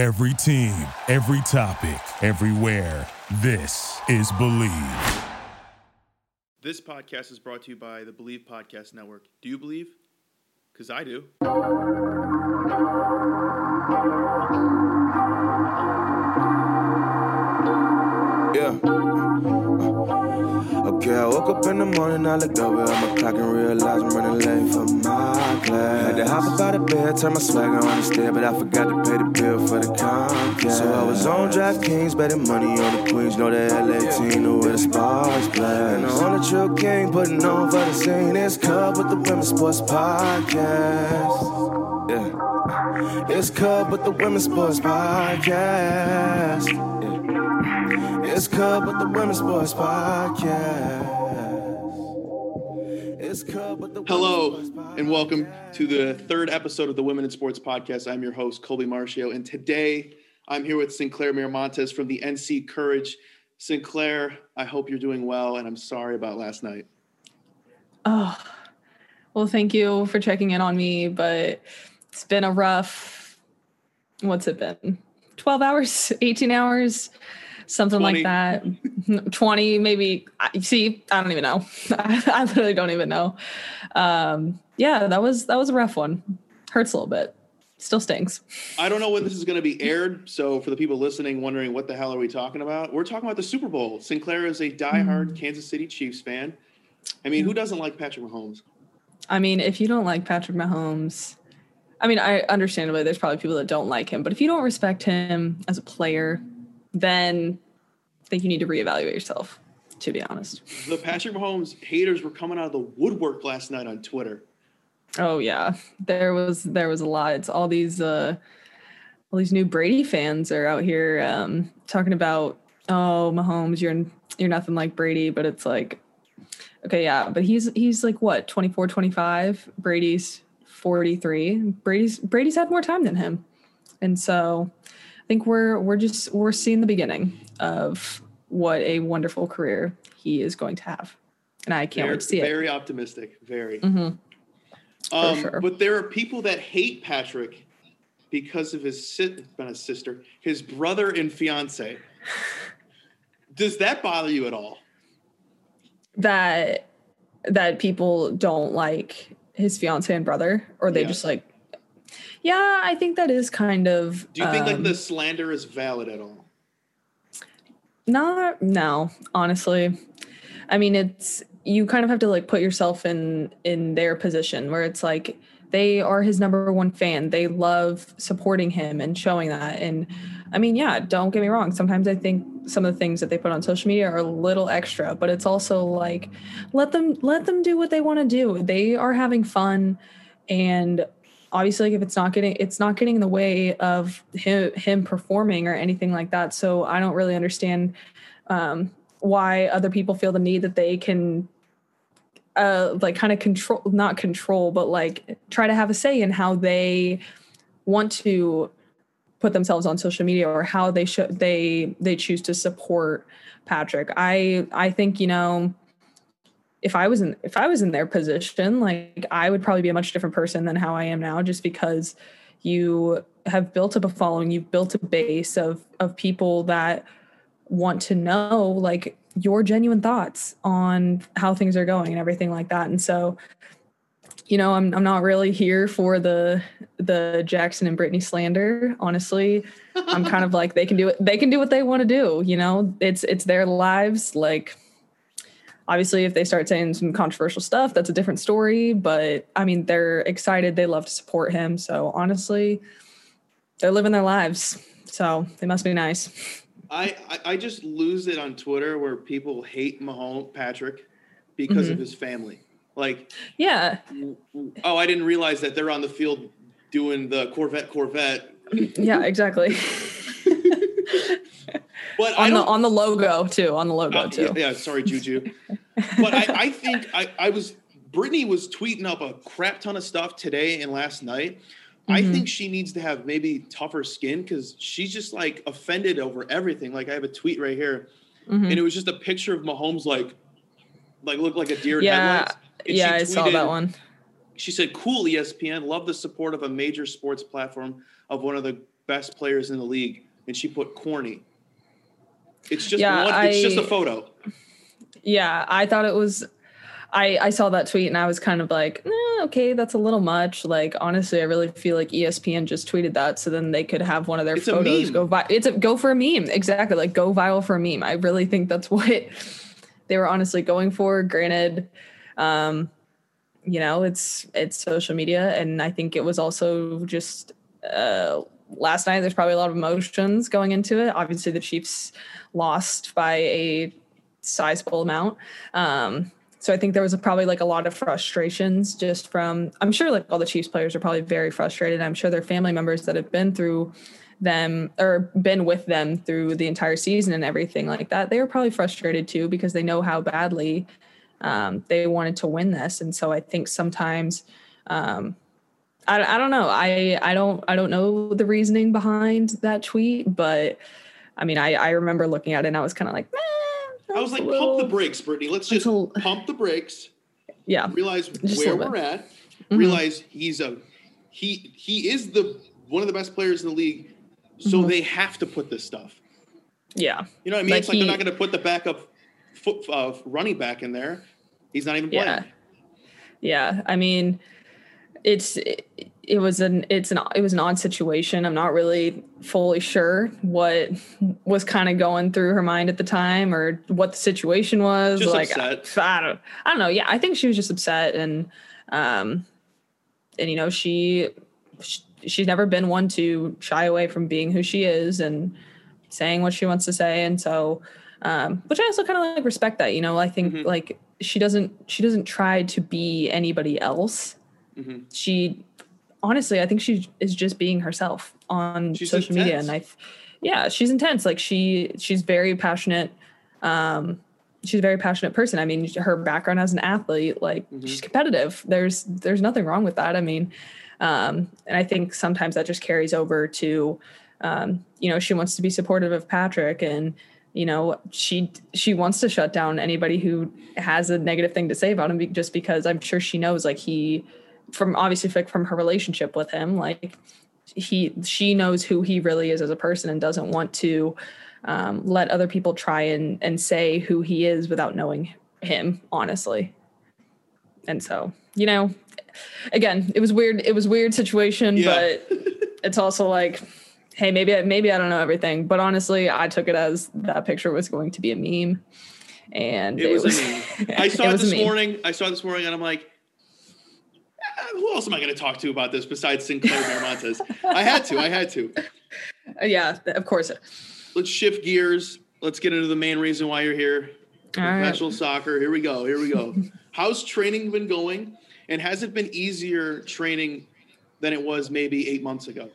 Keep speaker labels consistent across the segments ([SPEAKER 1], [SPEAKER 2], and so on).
[SPEAKER 1] Every team, every topic, everywhere. This is Believe.
[SPEAKER 2] This podcast is brought to you by the Believe Podcast Network. Do you believe? Because I do.
[SPEAKER 3] Yeah. Okay, I woke up in the morning, I looked over at my clock and realized I'm running late for my class. Had to hop out of bed, turn my swagger on the stair, but I forgot to pay the bill for the Comcast. So I was on DraftKings, betting money on the Queens, know the LA team, know where the sparks blast. And the only true king putting on for the scene is Cub with the Women's Sports Podcast. Yeah. It's Cub with the Women's Sports Podcast. Yeah. It's Cub with the Women's Sports Podcast. It's Cub with the
[SPEAKER 2] Hello,
[SPEAKER 3] Women's Sports
[SPEAKER 2] and welcome to the third episode of the Women in Sports Podcast. I'm your host, Colby Marcio, and today I'm here with Sinclair Miramontes from the NC Courage. Sinclair, I hope you're doing well, and I'm sorry about last night.
[SPEAKER 4] Oh, well, thank you for checking in on me, but it's been a rough, what's it been? 12 hours, 18 hours, something
[SPEAKER 2] 20.
[SPEAKER 4] like that. 20, maybe. See, I don't even know. I literally don't even know. Um, yeah, that was, that was a rough one. Hurts a little bit. Still stings.
[SPEAKER 2] I don't know when this is going to be aired, so for the people listening, wondering what the hell are we talking about? We're talking about the Super Bowl. Sinclair is a diehard Kansas City Chiefs fan. I mean, who doesn't like Patrick Mahomes?
[SPEAKER 4] I mean, if you don't like Patrick Mahomes, I mean, I understandably there's probably people that don't like him, but if you don't respect him as a player, then I think you need to reevaluate yourself. To be honest.
[SPEAKER 2] The Patrick Mahomes haters were coming out of the woodwork last night on Twitter.
[SPEAKER 4] Oh yeah, there was there was a lot. It's all these uh, all these new Brady fans are out here um, talking about oh Mahomes, you're you're nothing like Brady, but it's like okay yeah, but he's he's like what 24, 25. Brady's 43. Brady's Brady's had more time than him, and so think we're we're just we're seeing the beginning of what a wonderful career he is going to have, and I can't
[SPEAKER 2] very,
[SPEAKER 4] wait to see it.
[SPEAKER 2] very optimistic. Very.
[SPEAKER 4] Mhm.
[SPEAKER 2] Um,
[SPEAKER 4] sure.
[SPEAKER 2] But there are people that hate Patrick because of his si- his sister, his brother and fiance. Does that bother you at all?
[SPEAKER 4] that that people don't like his fiance and brother or they
[SPEAKER 2] Yeah.
[SPEAKER 4] just like yeah i think that is kind of
[SPEAKER 2] Do you think like
[SPEAKER 4] um,
[SPEAKER 2] the slander is valid at all?
[SPEAKER 4] not no honestly. I mean it's you kind of have to like put yourself in in their position where it's like they are his number one fan. They love supporting him and showing that. And i mean yeah don't get me wrong. Sometimes i think some of the things that they put on social media are a little extra but it's also like let them let them do what they want to do. They are having fun and obviously like if it's not getting it's not getting in the way of him him performing or anything like that so i don't really understand um why other people feel the need that they can uh like kind of control not control but like try to have a say in how they want to put themselves on social media or how they should they they choose to support Patrick. I I think you know if I was in if I was in their position, like I would probably be a much different person than how I am now, just because you have built up a following, you've built a base of of people that want to know like your genuine thoughts on how things are going and everything like that. And so, you know, I'm I'm not really here for the the Jackson and Brittany slander. Honestly, I'm kind of like they can do it. They can do what they want to do. You know, it's it's their lives. Like, obviously, if they start saying some controversial stuff, that's a different story. But I mean, they're excited. They love to support him. So honestly, they're living their lives. So they must be nice.
[SPEAKER 2] I, I I just lose it on Twitter where people hate Mahomes Patrick because of
[SPEAKER 4] Mm-hmm.
[SPEAKER 2] his family. Like,
[SPEAKER 4] Yeah,
[SPEAKER 2] oh, I didn't realize that they're on the field doing the Corvette Corvette.
[SPEAKER 4] yeah, exactly.
[SPEAKER 2] But
[SPEAKER 4] on the on the logo too. On the logo
[SPEAKER 2] Uh,
[SPEAKER 4] too.
[SPEAKER 2] yeah, yeah, sorry, Juju. but I, I think I, I was Brittany was tweeting up a crap ton of stuff today and last night. I
[SPEAKER 4] Mm-hmm.
[SPEAKER 2] think she needs to have maybe tougher skin because she's just like offended over everything. Like I have a tweet right here,
[SPEAKER 4] Mhm.
[SPEAKER 2] and it was just a picture of Mahomes like like looked like a deer
[SPEAKER 4] Yeah,
[SPEAKER 2] headlights.
[SPEAKER 4] Yeah, I saw that one.
[SPEAKER 2] She said, "Cool, ESPN. Love the support of a major sports platform of one of the best players in the league, and she put corny. It's just
[SPEAKER 4] Yeah,
[SPEAKER 2] one, it's just a
[SPEAKER 4] I-
[SPEAKER 2] photo.
[SPEAKER 4] Yeah, I thought it was. I I saw that tweet and I was kind of like, eh, okay, that's a little much. Like honestly, I really feel like ESPN just tweeted that so then they could have one of their
[SPEAKER 2] It's
[SPEAKER 4] photos go vi- It's a go for a meme, exactly. Like go viral for a meme. I really think that's what they were honestly going for. Granted, um, you know, it's it's social media, and I think it was also just uh, last night. There's probably a lot of emotions going into it. Obviously, the Chiefs lost by a sizable amount. Um, so I think there was probably like a lot of frustrations just from, I'm sure like all the Chiefs players are probably very frustrated. I'm sure their family members that have been through them or been with them through the entire season and everything like that, they were probably frustrated too because they know how badly um, they wanted to win this. And so I think sometimes, um, I, I don't know. I, I don't I don't know the reasoning behind that tweet, but I mean I, I remember looking at it and I was kind of like, eh,
[SPEAKER 2] I was like,
[SPEAKER 4] that's a
[SPEAKER 2] pump the brakes, Brittany. Let's just
[SPEAKER 4] a l-
[SPEAKER 2] pump the brakes.
[SPEAKER 4] Yeah,
[SPEAKER 2] Realize
[SPEAKER 4] a
[SPEAKER 2] where we're
[SPEAKER 4] bit.
[SPEAKER 2] at.
[SPEAKER 4] Mhm.
[SPEAKER 2] Realize he's a he he is the one of the best players in the league. So
[SPEAKER 4] Mhm.
[SPEAKER 2] they have to put this stuff.
[SPEAKER 4] yeah,
[SPEAKER 2] You know what I mean?
[SPEAKER 4] Like
[SPEAKER 2] it's like
[SPEAKER 4] he-
[SPEAKER 2] they're not going to put the backup foot uh, running back in there. He's not even playing.
[SPEAKER 4] yeah, yeah. I mean, it's it, it was an it's an it was an odd situation. I'm not really fully sure what was kind of going through her mind at the time or what the situation was.
[SPEAKER 2] Just
[SPEAKER 4] like
[SPEAKER 2] upset.
[SPEAKER 4] I, I don't I don't know. Yeah, I think she was just upset and um and you know she, she she's never been one to shy away from being who she is and saying what she wants to say and so um which i also kind of like respect that you know i think
[SPEAKER 2] Mhm.
[SPEAKER 4] like she doesn't she doesn't try to be anybody else
[SPEAKER 2] Mhm.
[SPEAKER 4] she honestly i think she is just being herself on
[SPEAKER 2] She's
[SPEAKER 4] social media and i yeah she's intense. Like she she's very passionate um she's a very passionate person. I mean her background as an athlete like
[SPEAKER 2] Mhm.
[SPEAKER 4] she's competitive. There's there's nothing wrong with that. I mean um and i think sometimes that just carries over to um you know she wants to be supportive of patrick and you know she she wants to shut down anybody who has a negative thing to say about him just because i'm sure she knows like he from obviously like from her relationship with him like he she knows who he really is as a person and doesn't want to um, let other people try and and say who he is without knowing him honestly and so you know again it was weird it was weird situation
[SPEAKER 2] Yeah.
[SPEAKER 4] but it's also like hey maybe I, maybe i don't know everything but honestly i took it as that picture was going to be a meme and
[SPEAKER 2] It was, a meme. I saw it,
[SPEAKER 4] was a
[SPEAKER 2] this morning. I saw it this morning, and I'm like, "Ah, who else am I going to talk to about this besides Sinclair Miramontes? I had to. I had to.
[SPEAKER 4] Yeah of course
[SPEAKER 2] Let's shift gears. Let's get into the main reason why you're here.
[SPEAKER 4] All right.
[SPEAKER 2] Professional soccer. Here we go. Here we go. How's training been going? And has it been easier training than it was maybe eight months ago?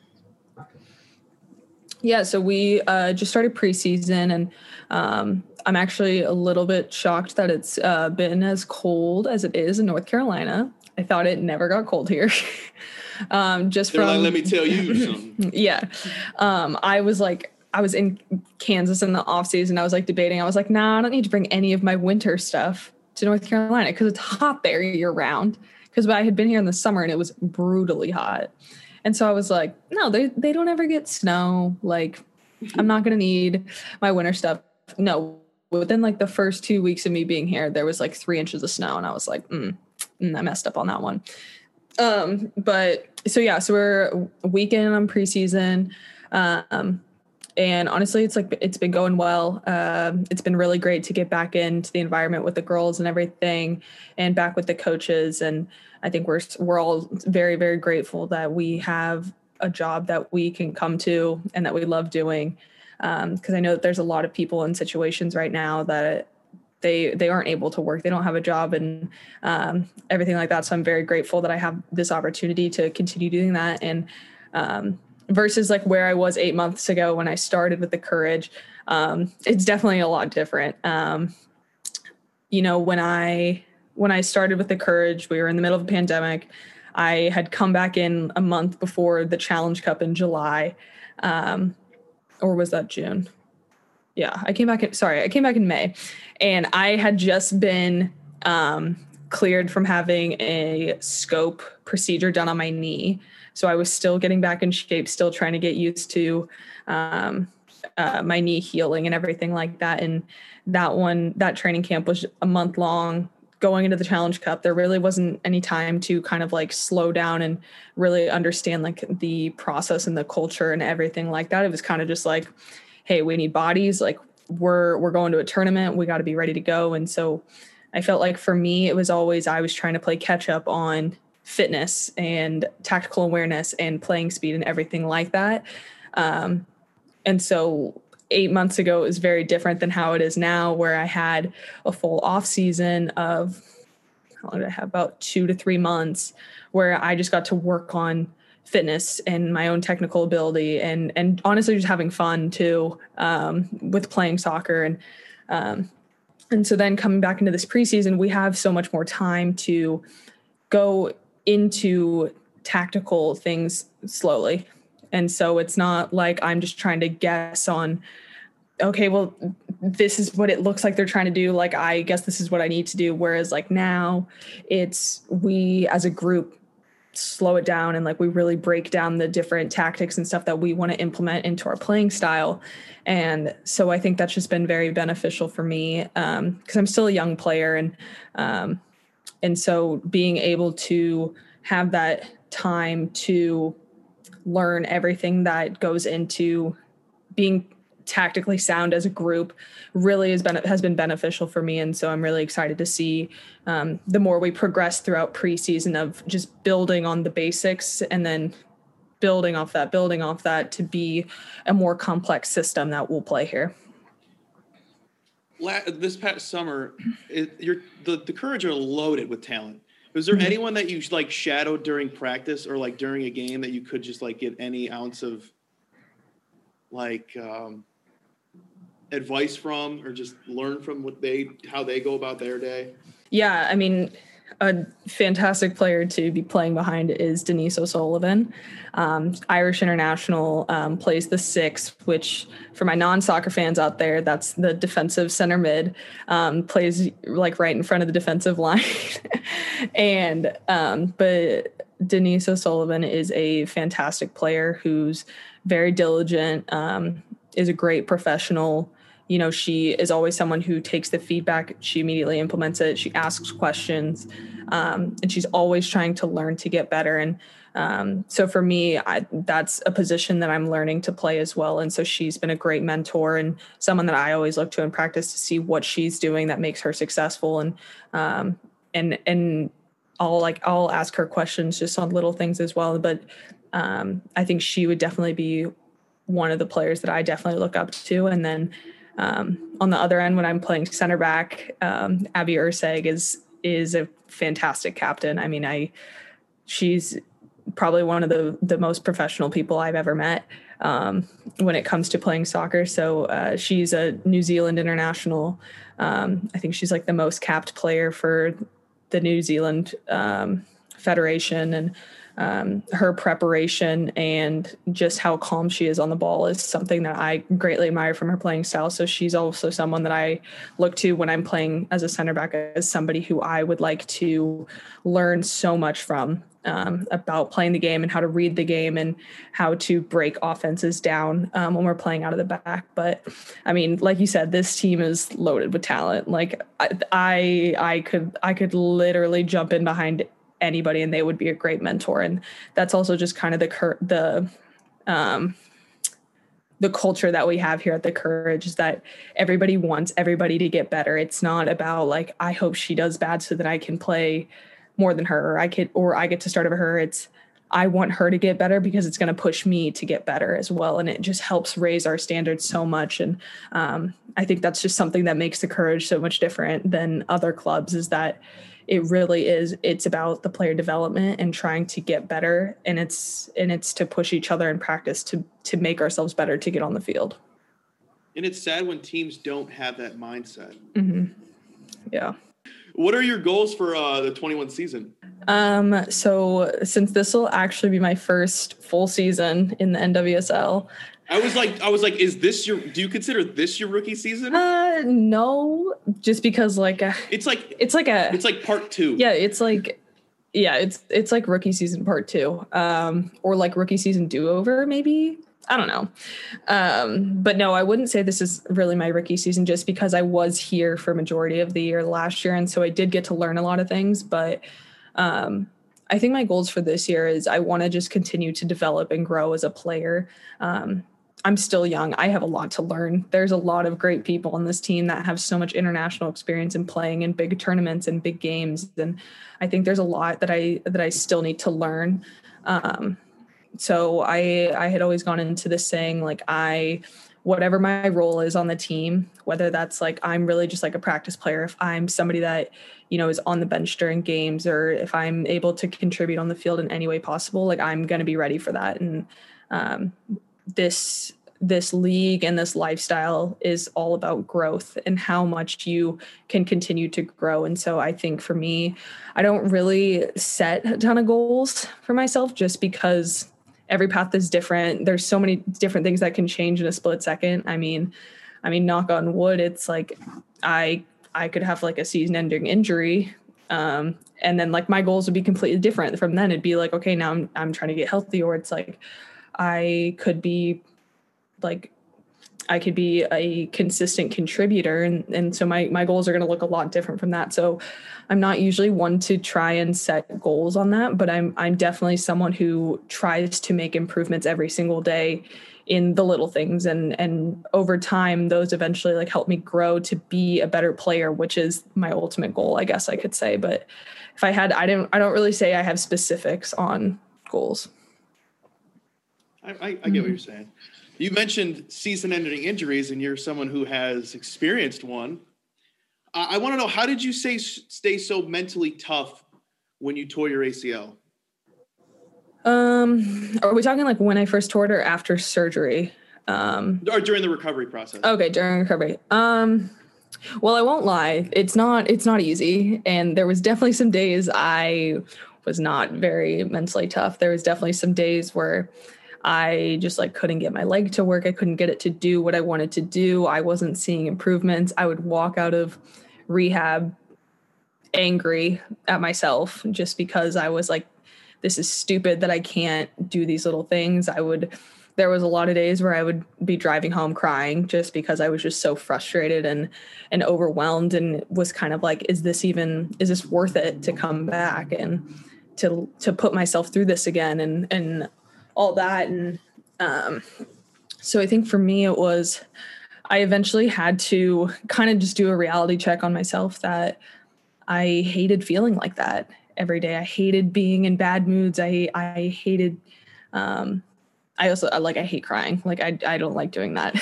[SPEAKER 4] Yeah, so we uh, just started preseason, and um, I'm actually a little bit shocked that it's uh, been as cold as it is in North Carolina. I thought it never got cold here. um, just
[SPEAKER 2] They're
[SPEAKER 4] from
[SPEAKER 2] like, let me tell you something.
[SPEAKER 4] yeah, um, I was like, I was in Kansas in the off season. I was like debating. I was like, nah, I don't need to bring any of my winter stuff to North Carolina because it's hot there year round. Because I had been here in the summer and it was brutally hot. And so I was like, no, they they don't ever get snow. Like, I'm not gonna need my winter stuff. No, within like the first two weeks of me being here, there was like three inches of snow, and I was like, mm, mm, I messed up on that one. Um, but so yeah, so we're weekend on preseason. Um, and honestly, it's like it's been going well. Um, it's been really great to get back into the environment with the girls and everything, and back with the coaches. And I think we're we're all very very grateful that we have a job that we can come to and that we love doing. Because I know that there's a lot of people in situations right now that they they aren't able to work, they don't have a job, and um, everything like that. So I'm very grateful that I have this opportunity to continue doing that. And um, versus like where I was eight months ago when I started with the courage, um, it's definitely a lot different. Um, you know, when I when I started with the courage, we were in the middle of a pandemic. I had come back in a month before the Challenge Cup in July, um, or was that June? Yeah, I came back. In, sorry, I came back in May, and I had just been um, cleared from having a scope procedure done on my knee So I was still getting back in shape, still trying to get used to um, uh, my knee healing and everything like that. And that one, that training camp was a month long. Going into the Challenge Cup, there really wasn't any time to kind of like slow down and really understand like the process and the culture and everything like that. It was kind of just like, hey, we need bodies. Like we're we're going to a tournament. We got to be ready to go. And so I felt like for me, it was always I was trying to play catch up on fitness and tactical awareness and playing speed and everything like that. Um, and so eight months ago it was very different than how it is now, where I had a full off season of how long did I have about two to three months where I just got to work on fitness and my own technical ability and and honestly just having fun too um, with playing soccer. And um, and so then coming back into this preseason we have so much more time to go into tactical things slowly. And so it's not like i'm just trying to guess on okay well this is what it looks like they're trying to do. Like i guess this is what i need to do. Whereas like now it's we as a group slow it down and like we really break down the different tactics and stuff that we want to implement into our playing style. And so i think that's just been very beneficial for me because um, i'm still a young player and um, and so being able to have that time to learn everything that goes into being tactically sound as a group really has been has been beneficial for me and so i'm really excited to see um, the more we progress throughout preseason of just building on the basics and then building off that building off that to be a more complex system that we'll play here
[SPEAKER 2] this past summer it, you're, the, the courage are loaded with talent was there mm-hmm. anyone that you like shadowed during practice or like during a game that you could just like get any ounce of like um, advice from or just learn from what they how they go about their day?
[SPEAKER 4] Yeah, I mean, a fantastic player to be playing behind is Denise O'Sullivan. Um, Irish international um, plays the six, which for my non-soccer fans out there, that's the defensive center mid. Um, plays like right in front of the defensive line, and um, but Denise O'Sullivan is a fantastic player who's very diligent, um, is a great professional you know she is always someone who takes the feedback she immediately implements it she asks questions um, and she's always trying to learn to get better and um, so for me I, that's a position that i'm learning to play as well and so she's been a great mentor and someone that i always look to in practice to see what she's doing that makes her successful and um, and and i'll like i'll ask her questions just on little things as well but um, i think she would definitely be one of the players that i definitely look up to and then um, on the other end, when I'm playing center back, um, Abby Erceg is is a fantastic captain. I mean, I she's probably one of the the most professional people I've ever met um, when it comes to playing soccer. So uh, she's a New Zealand international. Um, I think she's like the most capped player for the New Zealand um, Federation, and um, her preparation and just how calm she is on the ball is something that I greatly admire from her playing style. So she's also someone that I look to when I'm playing as a center back as somebody who I would like to learn so much from um, about playing the game and how to read the game and how to break offenses down um, when we're playing out of the back. But I mean, like you said, this team is loaded with talent. Like I, I could, I could literally jump in behind anybody and they would be a great mentor. And that's also just kind of the cur- the um the culture that we have here at the courage is that everybody wants everybody to get better. It's not about like i hope she does bad so that i can play more than her or i could or i get to start over her. It's i want her to get better because it's going to push me to get better as well. And it just helps raise our standards so much. And um, i think that's just something that makes the courage so much different than other clubs is that it really is it's about the player development and trying to get better and it's and it's to push each other in practice to to make ourselves better to get on the field.
[SPEAKER 2] And it's sad when teams don't have that mindset.
[SPEAKER 4] Mm-hmm. yeah.
[SPEAKER 2] What are your goals for uh, the 21 season?
[SPEAKER 4] Um so since this will actually be my first full season in the nwsl
[SPEAKER 2] I was like, I was like, is this your? Do you consider this your rookie season?
[SPEAKER 4] Uh, no, just because like uh,
[SPEAKER 2] it's like
[SPEAKER 4] it's like a
[SPEAKER 2] it's like part two.
[SPEAKER 4] Yeah, it's like yeah, it's it's like rookie season part two, um, or like rookie season do over, maybe. I don't know. Um, but no, I wouldn't say this is really my rookie season just because I was here for majority of the year last year. And so I did get to learn a lot of things. But um, I think my goals for this year is I want to just continue to develop and grow as a player. Um, I'm still young. I have a lot to learn. There's a lot of great people on this team that have so much international experience in playing in big tournaments and big games. And I think there's a lot that I that I still need to learn. Um, so I I had always gone into this saying like I whatever my role is on the team, whether that's like I'm really just like a practice player, if I'm somebody that, you know, is on the bench during games or if I'm able to contribute on the field in any way possible, like I'm going to be ready for that. And um, this this league and this lifestyle is all about growth and how much you can continue to grow. And so I think for me, I don't really set a ton of goals for myself just because every path is different. There's so many different things that can change in a split second. I mean, I mean, knock on wood, it's like I I could have like a season-ending injury, um, and then like my goals would be completely different from then. It'd be like, okay, now I'm I'm trying to get healthy, or it's like I could be like I could be a consistent contributor and and so my my goals are going to look a lot different from that. So I'm not usually one to try and set goals on that, but I'm I'm definitely someone who tries to make improvements every single day in the little things and and over time those eventually like help me grow to be a better player, which is my ultimate goal, I guess I could say, but if I had I don't I don't really say I have specifics on goals.
[SPEAKER 2] I, I, I get mm-hmm. what you're saying. You mentioned season-ending injuries, and you're someone who has experienced one. I, I want to know how did you say stay so mentally tough when you tore your ACL?
[SPEAKER 4] Um, are we talking like when I first tore it or after surgery? Um,
[SPEAKER 2] or during the recovery process?
[SPEAKER 4] Okay, during recovery. Um, well, I won't lie. It's not. It's not easy, and there was definitely some days I was not very mentally tough. There was definitely some days where I just like couldn't get my leg to work. I couldn't get it to do what I wanted to do. I wasn't seeing improvements. I would walk out of rehab angry at myself just because I was like, this is stupid that I can't do these little things. I would, there was a lot of days where I would be driving home crying just because I was just so frustrated and, and overwhelmed and was kind of like, is this even, is this worth it to come back and to, to put myself through this again? And, and all that and um, so i think for me it was i eventually had to kind of just do a reality check on myself that i hated feeling like that every day i hated being in bad moods i i hated um, I also like I hate crying. Like I I don't like doing that.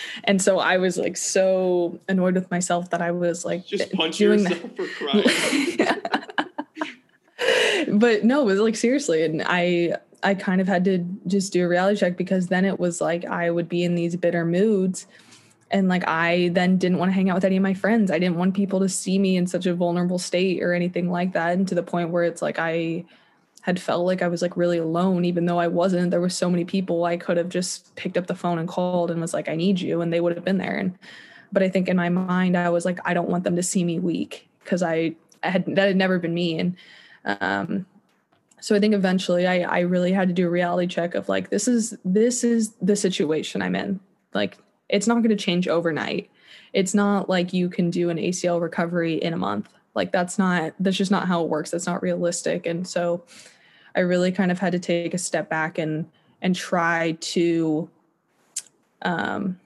[SPEAKER 4] and so I was like so annoyed with myself that I was like
[SPEAKER 2] just punch doing yourself that. for
[SPEAKER 4] crying. but no, it was like seriously and I I kind of had to just do a reality check because then it was like I would be in these bitter moods and like I then didn't want to hang out with any of my friends. I didn't want people to see me in such a vulnerable state or anything like that and to the point where it's like I had felt like I was like really alone even though I wasn't. There were so many people I could have just picked up the phone and called and was like I need you and they would have been there and but I think in my mind I was like I don't want them to see me weak because I, I had that had never been me and um so i think eventually i i really had to do a reality check of like this is this is the situation i'm in. Like it's not going to change overnight. It's not like you can do an acl recovery in a month. Like that's not that's just not how it works. That's not realistic. And so i really kind of had to take a step back and and try to um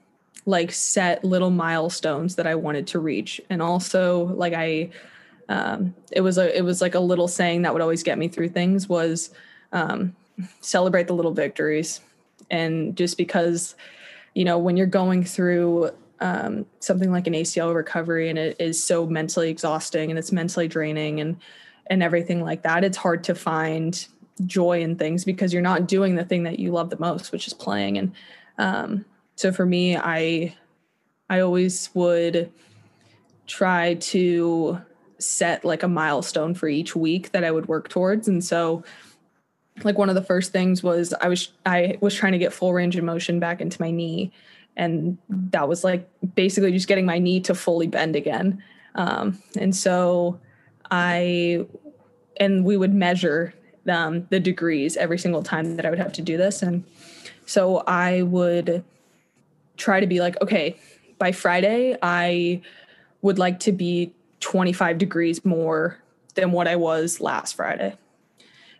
[SPEAKER 4] like set little milestones that i wanted to reach. And also like i um, it was a it was like a little saying that would always get me through things was um, celebrate the little victories. And just because you know when you're going through um, something like an ACL recovery and it is so mentally exhausting and it's mentally draining and and everything like that it's hard to find joy in things because you're not doing the thing that you love the most which is playing. And um, so for me I I always would try to set like a milestone for each week that I would work towards. And so like one of the first things was I was I was trying to get full range of motion back into my knee and that was like basically just getting my knee to fully bend again. Um, and so I and we would measure um, the degrees every single time that I would have to do this. And so I would try to be like, okay, by Friday, I would like to be 25 degrees more than what I was last Friday.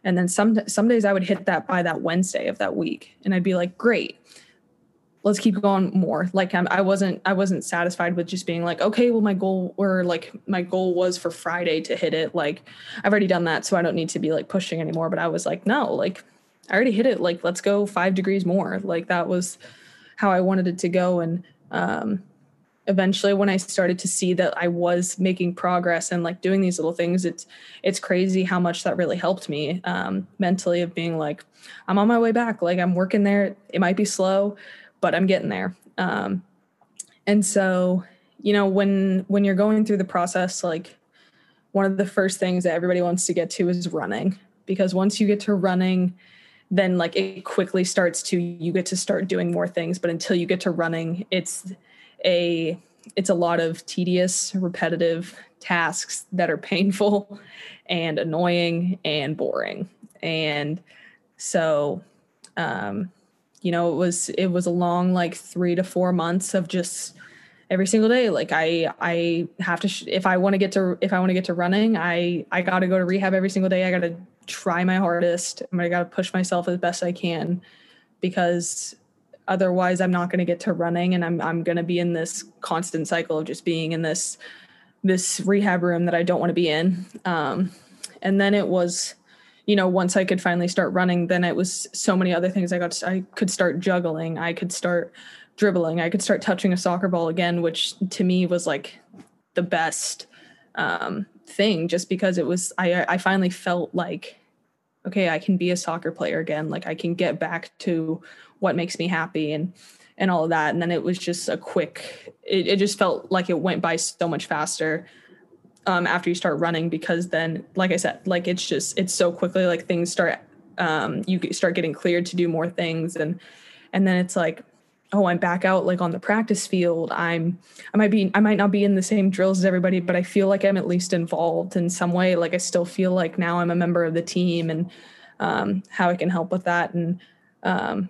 [SPEAKER 4] And then some some days I would hit that by that Wednesday of that week, and I'd be like, great, let's keep going more. Like I'm, I wasn't I wasn't satisfied with just being like, okay, well my goal or like my goal was for Friday to hit it. Like I've already done that, so I don't need to be like pushing anymore. But I was like, no, like I already hit it. Like let's go five degrees more. Like that was how I wanted it to go, and um, eventually when i started to see that i was making progress and like doing these little things it's it's crazy how much that really helped me um, mentally of being like i'm on my way back. Like i'm working there. It might be slow but i'm getting there. Um, and so you know when when you're going through the process like one of the first things that everybody wants to get to is running. Because once you get to running then like it quickly starts to you get to start doing more things. But until you get to running it's a it's a lot of tedious repetitive tasks that are painful and annoying and boring. And so um you know it was it was a long like 3 to 4 months of just every single day. Like i i have to sh- if i want to get to if i want to get to running i i got to go to rehab every single day. I got to try my hardest. I got to push myself as best i can because otherwise i'm not going to get to running and i'm i'm going to be in this constant cycle of just being in this this rehab room that i don't want to be in. Um, and then it was you know once i could finally start running then it was so many other things. I got to, i could start juggling. I could start dribbling. I could start touching a soccer ball again which to me was like the best um, thing just because it was i i finally felt like okay i can be a soccer player again. Like i can get back to what makes me happy and and all of that. And then it was just a quick it, it just felt like it went by so much faster um, after you start running because then like i said like it's just it's so quickly like things start um, you start getting cleared to do more things. And and then it's like oh i'm back out like on the practice field. I'm i might be i might not be in the same drills as everybody but i feel like i'm at least involved in some way. Like i still feel like now i'm a member of the team and um, how i can help with that. And um,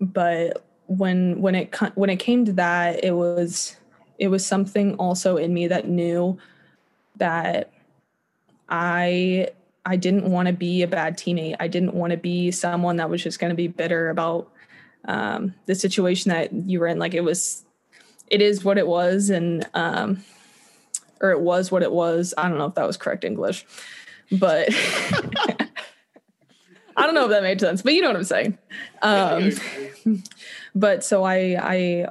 [SPEAKER 4] but when when it when it came to that it was it was something also in me that knew that i i didn't want to be a bad teammate. I didn't want to be someone that was just going to be bitter about um, the situation that you were in. Like it was it is what it was and um or it was what it was. I don't know if that was correct english but I don't know if that made sense, but you know what I'm saying. Um, but so I, I,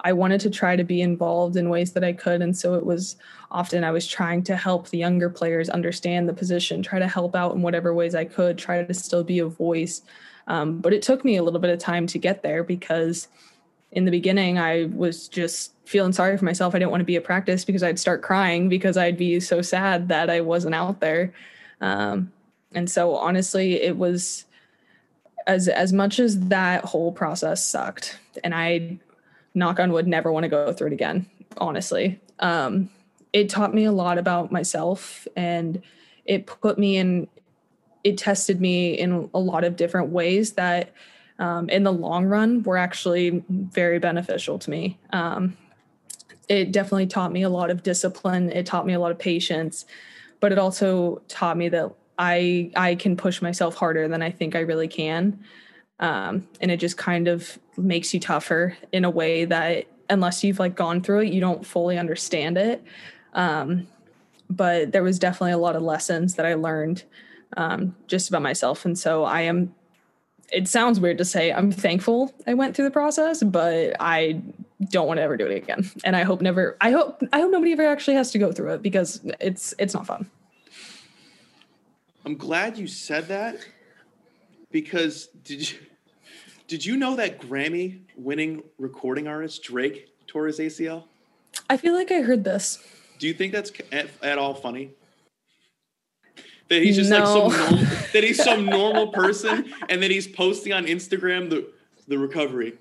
[SPEAKER 4] I wanted to try to be involved in ways that I could, and so it was often I was trying to help the younger players understand the position, try to help out in whatever ways I could, try to still be a voice. Um, but it took me a little bit of time to get there because in the beginning I was just feeling sorry for myself. I didn't want to be at practice because I'd start crying because I'd be so sad that I wasn't out there. Um, and so honestly, it was as as much as that whole process sucked, and I knock on wood never want to go through it again, honestly. Um, it taught me a lot about myself and it put me in it tested me in a lot of different ways that um, in the long run were actually very beneficial to me um, it definitely taught me a lot of discipline it taught me a lot of patience but it also taught me that I I can push myself harder than I think I really can. Um, and it just kind of makes you tougher in a way that unless you've like gone through it, you don't fully understand it. Um, but there was definitely a lot of lessons that I learned um, just about myself, and so I am. It sounds weird to say I'm thankful I went through the process, but I don't want to ever do it again. And I hope never. I hope I hope nobody ever actually has to go through it because it's it's not fun.
[SPEAKER 2] I'm glad you said that because did you did you know that Grammy winning recording artist Drake tore his ACL?
[SPEAKER 4] I feel like I heard this.
[SPEAKER 2] Do you think that's at, at all funny? That he's just no. like some normal, that he's some normal person and that he's posting on Instagram the the recovery.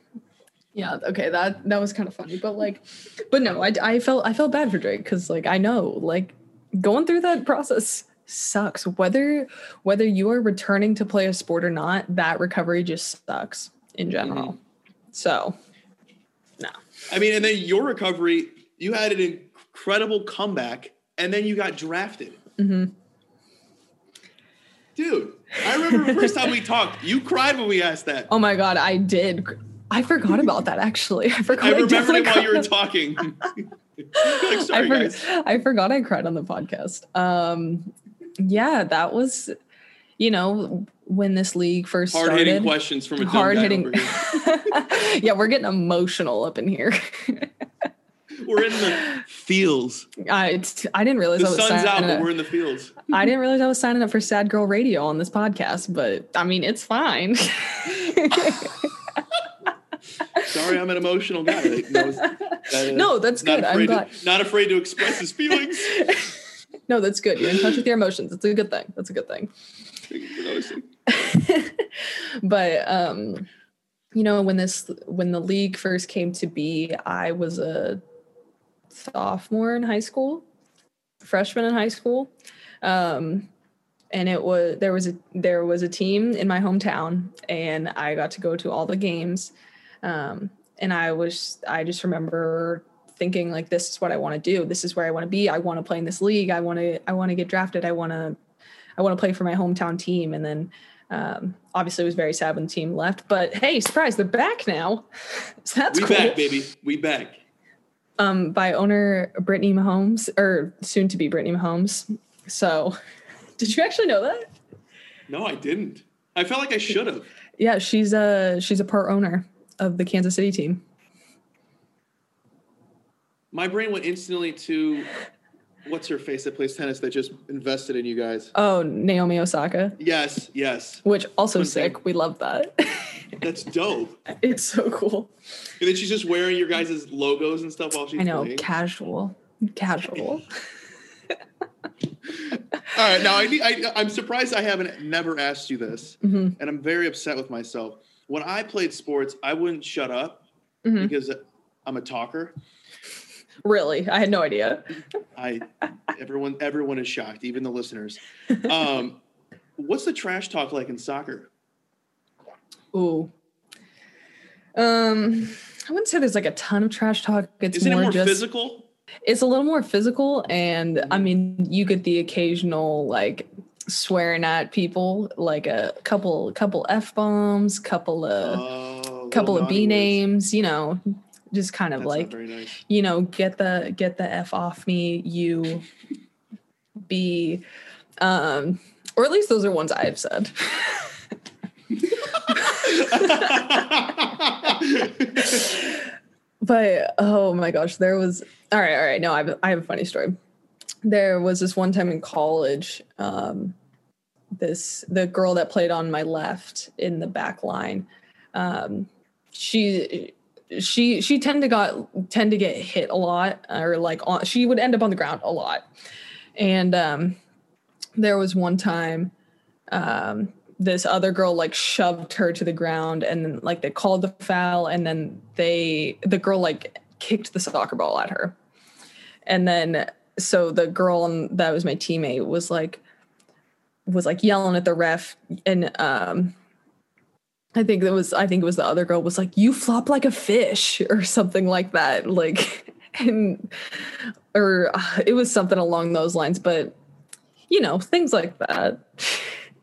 [SPEAKER 4] Yeah, okay, that that was kind of funny, but like, but no, I, I felt I felt bad for Drake because like I know like going through that process sucks. Whether whether you are returning to play a sport or not, that recovery just sucks in general.
[SPEAKER 2] Mm-hmm.
[SPEAKER 4] So, no.
[SPEAKER 2] I mean, and then your recovery, you had an incredible comeback, and then you got drafted.
[SPEAKER 4] Mhm.
[SPEAKER 2] Dude, I remember the first time we talked, you cried when we asked that.
[SPEAKER 4] Oh my god, I did. I forgot about that actually. I forgot.
[SPEAKER 2] I remembered it while you were talking. like,
[SPEAKER 4] I, for-. I forgot I cried on the podcast. Um, yeah, that was, you know, when this league first
[SPEAKER 2] Hard hitting
[SPEAKER 4] started.
[SPEAKER 2] questions from a
[SPEAKER 4] Hard hitting. yeah, we're getting emotional up in here.
[SPEAKER 2] We're in the fields.
[SPEAKER 4] I, I didn't realize
[SPEAKER 2] The
[SPEAKER 4] I was
[SPEAKER 2] sun's out,
[SPEAKER 4] signing
[SPEAKER 2] but
[SPEAKER 4] up.
[SPEAKER 2] we're in the fields.
[SPEAKER 4] I didn't realize I was signing up for Sad Girl Radio on this podcast, but I mean, it's fine.
[SPEAKER 2] Sorry, I'm an emotional guy. that
[SPEAKER 4] No, that's good. I'm glad.
[SPEAKER 2] To, not afraid to express his feelings.
[SPEAKER 4] No, that's good. You're in touch with your emotions. It's a good thing. That's a good thing. But um you know when this when the league first came to be i was a sophomore in high school freshman in high school um and it was there was a there was a team in my hometown and i got to go to all the games um and i was i just remember thinking like this is what i want to do this is where i want to be i want to play in this league i want to i want to get drafted i want to i want to play for my hometown team and then um, obviously, it was very sad when the team left, but hey, surprise, they're back now. So that's
[SPEAKER 2] we
[SPEAKER 4] cool.
[SPEAKER 2] back, baby. We back.
[SPEAKER 4] Um, by owner Brittany Mahomes, or soon to be Brittany Mahomes. So, did you actually know that?
[SPEAKER 2] No, I didn't. I felt like I should have.
[SPEAKER 4] Yeah, she's a she's a part owner of the Kansas City team.
[SPEAKER 2] My brain went instantly to what's her face that plays tennis that just invested in you guys.
[SPEAKER 4] Oh, Naomi Osaka,
[SPEAKER 2] Yes, yes.
[SPEAKER 4] which also
[SPEAKER 2] think.
[SPEAKER 4] sick. We love that.
[SPEAKER 2] That's dope.
[SPEAKER 4] it's so cool.
[SPEAKER 2] And then she's just wearing your guys' logos and stuff while she's
[SPEAKER 4] I know,
[SPEAKER 2] playing.
[SPEAKER 4] casual, casual.
[SPEAKER 2] All right, now I, need- I I'm surprised I haven't never asked you this,
[SPEAKER 4] Mhm.
[SPEAKER 2] and I'm very upset with myself. When I played sports, I wouldn't shut up
[SPEAKER 4] Mhm.
[SPEAKER 2] because I'm a talker.
[SPEAKER 4] Really, I had no idea.
[SPEAKER 2] I everyone everyone is shocked, even the listeners. Um, what's the trash talk like in soccer?
[SPEAKER 4] Ooh. Um, I wouldn't say there's like a ton of trash talk. It's
[SPEAKER 2] Isn't
[SPEAKER 4] more,
[SPEAKER 2] it more
[SPEAKER 4] just
[SPEAKER 2] physical?
[SPEAKER 4] it's a little more physical, and I
[SPEAKER 2] Mhm.
[SPEAKER 4] mean, you get the occasional like swearing at people, like a couple couple f bombs, couple of
[SPEAKER 2] Oh,
[SPEAKER 4] couple of b names, you know, just kind of
[SPEAKER 2] That's
[SPEAKER 4] like
[SPEAKER 2] nice.
[SPEAKER 4] you know, get the get the f off me, you be, um, or at least those are ones I've said. But oh my gosh, there was all right, all right. No, I have, I have a funny story. There was this one time in college, um, this the girl that played on my left in the back line. Um, she she she tend to got tend to get hit a lot, or like on, she would end up on the ground a lot. And um, there was one time um, this other girl like shoved her to the ground and then like they called the foul and then they the girl like kicked the soccer ball at her and then so the girl that was my teammate was like was like yelling at the ref and um I think it was I think it was the other girl was like you flop like a fish or something like that like and or uh, it was something along those lines but you know things like that.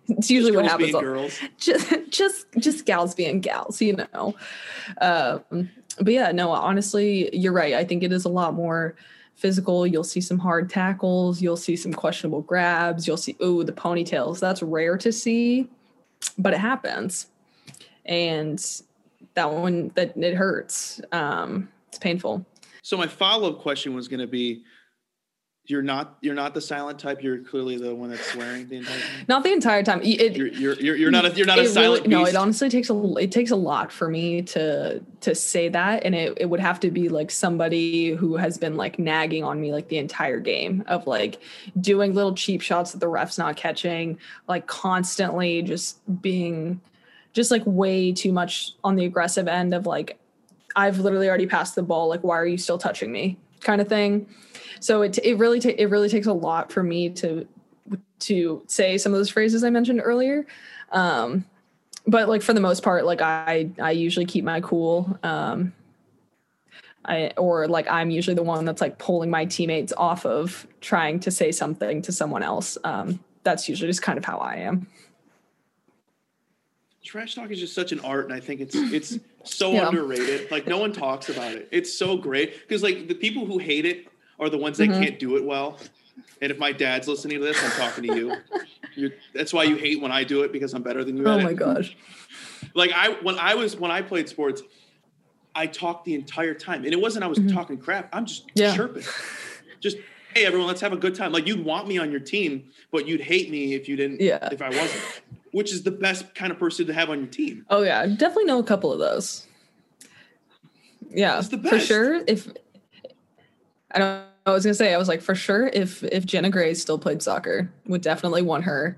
[SPEAKER 4] It's usually what
[SPEAKER 2] Girls
[SPEAKER 4] happens
[SPEAKER 2] girls.
[SPEAKER 4] just just just gals being gals you know. Um but yeah no honestly you're right. I think it is a lot more physical. You'll see some hard tackles. You'll see some questionable grabs. You'll see oh the ponytails. That's rare to see but it happens and that one that it hurts um it's painful
[SPEAKER 2] So my follow up question was going to be, you're not you're not the silent type. You're clearly the one that's swearing the entire time.
[SPEAKER 4] not the entire time it,
[SPEAKER 2] You're you're you're, you're not a, you're not a silent
[SPEAKER 4] really, no it honestly takes a it takes a lot for me to to say that and it, it would have to be like somebody who has been like nagging on me like the entire game of like doing little cheap shots that the ref's not catching like constantly just being just like way too much on the aggressive end of like i've literally already passed the ball like why are you still touching me kind of thing. So it it really ta- it really takes a lot for me to to say some of those phrases I mentioned earlier. Um, but like for the most part, like I I usually keep my cool. Um, I or like I'm usually the one that's like pulling my teammates off of trying to say something to someone else. Um, that's usually just kind of how I am.
[SPEAKER 2] Trash talk is just such an art, and I think it's it's so
[SPEAKER 4] Yeah.
[SPEAKER 2] underrated. Like no one talks about it. It's so great because like the people who hate it are the ones that
[SPEAKER 4] Mhm.
[SPEAKER 2] can't do it well. And if my dad's listening to this, I'm talking to you. You're, that's why you hate when I do it because I'm better than you.
[SPEAKER 4] Oh my
[SPEAKER 2] it.
[SPEAKER 4] gosh.
[SPEAKER 2] Like I when I was when I played sports, I talked the entire time, and it wasn't I was talking crap. I'm just
[SPEAKER 4] Mm-hmm. Yeah.
[SPEAKER 2] chirping, just hey everyone, let's have a good time. Like you'd want me on your team, but you'd hate me if you didn't.
[SPEAKER 4] Yeah.
[SPEAKER 2] If I wasn't, which is the best kind of person to have on your team.
[SPEAKER 4] Oh yeah, definitely know a couple of those. Yeah,
[SPEAKER 2] It's the
[SPEAKER 4] for sure. If I don't, I was gonna say, I was like, for sure, if if Jenna Gray still played soccer, would definitely want her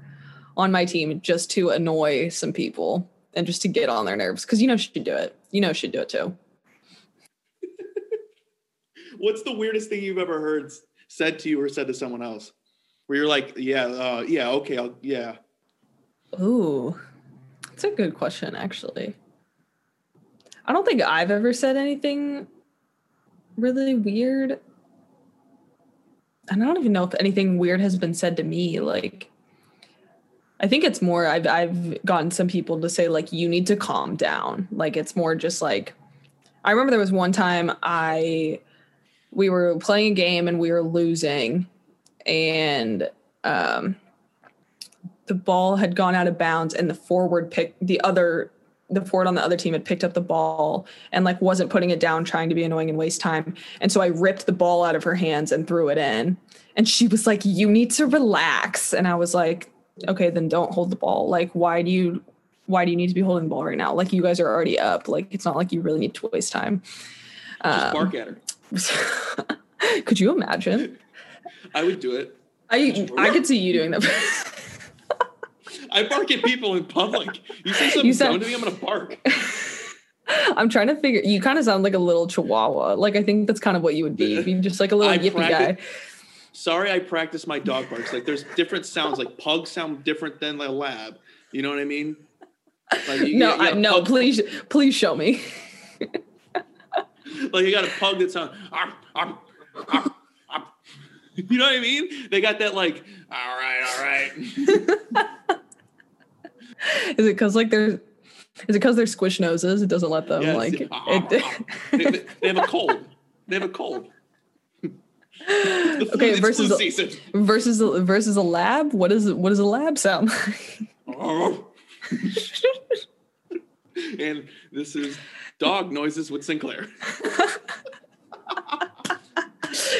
[SPEAKER 4] on my team just to annoy some people and just to get on their nerves because you know she'd do it. You know she'd do it too.
[SPEAKER 2] What's the weirdest thing you've ever heard said to you or said to someone else? Where you're like, yeah, uh, yeah, okay, I'll, yeah.
[SPEAKER 4] Ooh, that's a good question, actually. I don't think I've ever said anything really weird. And I don't even know if anything weird has been said to me. Like, I think it's more, I've, I've gotten some people to say, like, you need to calm down. Like, it's more just like, I remember there was one time I, we were playing a game and we were losing. And, um, the ball had gone out of bounds and the forward pick the other the forward on the other team had picked up the ball and like wasn't putting it down trying to be annoying and waste time. And so i ripped the ball out of her hands and threw it in. And she was like you need to relax. And i was like okay then don't hold the ball. Like why do you why do you need to be holding the ball right now? Like you guys are already up. Like it's not like you really need to waste time. Um,
[SPEAKER 2] bark at her.
[SPEAKER 4] could you imagine?
[SPEAKER 2] I would do it.
[SPEAKER 4] i i could see you doing that
[SPEAKER 2] I bark at people in public. You say something
[SPEAKER 4] You
[SPEAKER 2] dumb to me, I'm gonna bark.
[SPEAKER 4] I'm trying to figure. You kind of sound like a little chihuahua. Like I think that's kind of what you would be. You'd be just like a little
[SPEAKER 2] I
[SPEAKER 4] yippy
[SPEAKER 2] practice-
[SPEAKER 4] guy.
[SPEAKER 2] Sorry, I practice my dog barks. Like there's different sounds. Like pugs sound different than a lab. You know what I mean? Like you,
[SPEAKER 4] No,
[SPEAKER 2] you
[SPEAKER 4] I, no,
[SPEAKER 2] pug-
[SPEAKER 4] please, please show me.
[SPEAKER 2] Like you got a pug that sounds. You know what I mean? They got that like. All right, all right.
[SPEAKER 4] Is it because like they're? Is it because they're squish noses? It doesn't let them
[SPEAKER 2] Yes.
[SPEAKER 4] like.
[SPEAKER 2] Ah,
[SPEAKER 4] It,
[SPEAKER 2] ah. they, they- they have a cold. They have a cold.
[SPEAKER 4] Okay,
[SPEAKER 2] it's
[SPEAKER 4] versus a- versus a, versus a lab. What is? What does a lab sound like?
[SPEAKER 2] and this is dog noises with Sinclair.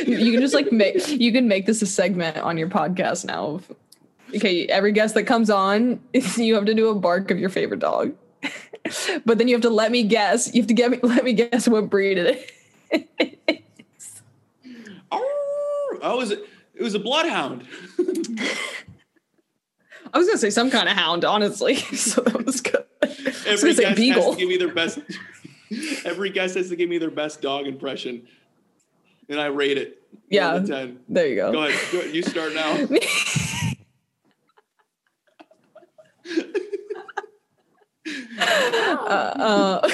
[SPEAKER 4] you can just like make. You can make this a segment on your podcast now. Of, okay, every guest that comes on, you have to do a bark of your favorite dog. but then you have to let me guess. You have to get me let me guess what breed it is.
[SPEAKER 2] Oh, oh was it? It was a bloodhound.
[SPEAKER 4] I was gonna say some kind of hound, honestly. So that was good. I was
[SPEAKER 2] Every
[SPEAKER 4] gonna say
[SPEAKER 2] guest has
[SPEAKER 4] beagle.
[SPEAKER 2] to give me their best. Every guest has to give me their best dog impression, and I rate it.
[SPEAKER 4] Yeah.
[SPEAKER 2] ten.
[SPEAKER 4] There you go.
[SPEAKER 2] Go ahead. Go ahead. You start now.
[SPEAKER 4] Uh,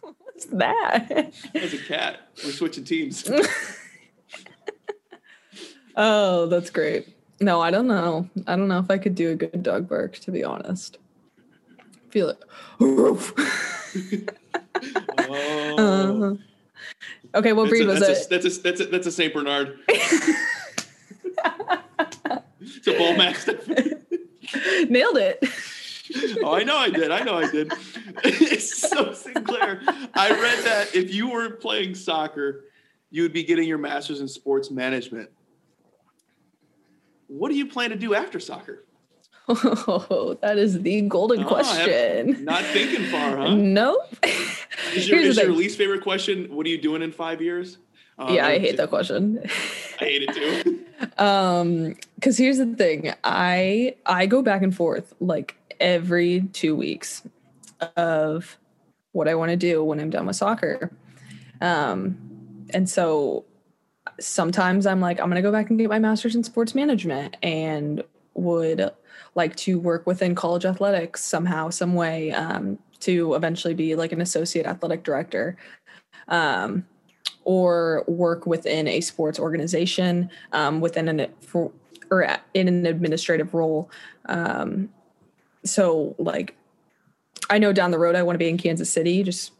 [SPEAKER 4] what's that?
[SPEAKER 2] As a cat, we're switching teams.
[SPEAKER 4] Oh, that's great. No, I don't know. I don't know if I could do a good dog bark, to be honest. Feel it.
[SPEAKER 2] Oh.
[SPEAKER 4] Uh, okay, what
[SPEAKER 2] That's
[SPEAKER 4] breed
[SPEAKER 2] a,
[SPEAKER 4] was
[SPEAKER 2] that's,
[SPEAKER 4] it?
[SPEAKER 2] A, that's a that's a that's a Saint Bernard. it's a bull mastiff.
[SPEAKER 4] Nailed it.
[SPEAKER 2] Oh, I know I did. I know I did. It's so Sinclair, I read that if you were playing soccer, you would be getting your master's in sports management. What do you plan to do after soccer?
[SPEAKER 4] Oh, that is the golden
[SPEAKER 2] Oh,
[SPEAKER 4] question.
[SPEAKER 2] Not thinking far, huh?
[SPEAKER 4] Nope.
[SPEAKER 2] Is your, is your least favorite question? What are you doing in five years? Uh,
[SPEAKER 4] yeah, I hate that question.
[SPEAKER 2] I hate it too.
[SPEAKER 4] um because here's the thing i i go back and forth like every two weeks of what i want to do when i'm done with soccer um and so sometimes I'm like, I'm going to go back and get my master's in sports management and would like to work within college athletics somehow, some way um, to eventually be like an associate athletic director. Um, or work within a sports organization um, within an for, or in an administrative role. Um, so like, I know down the road I want to be in Kansas City. Just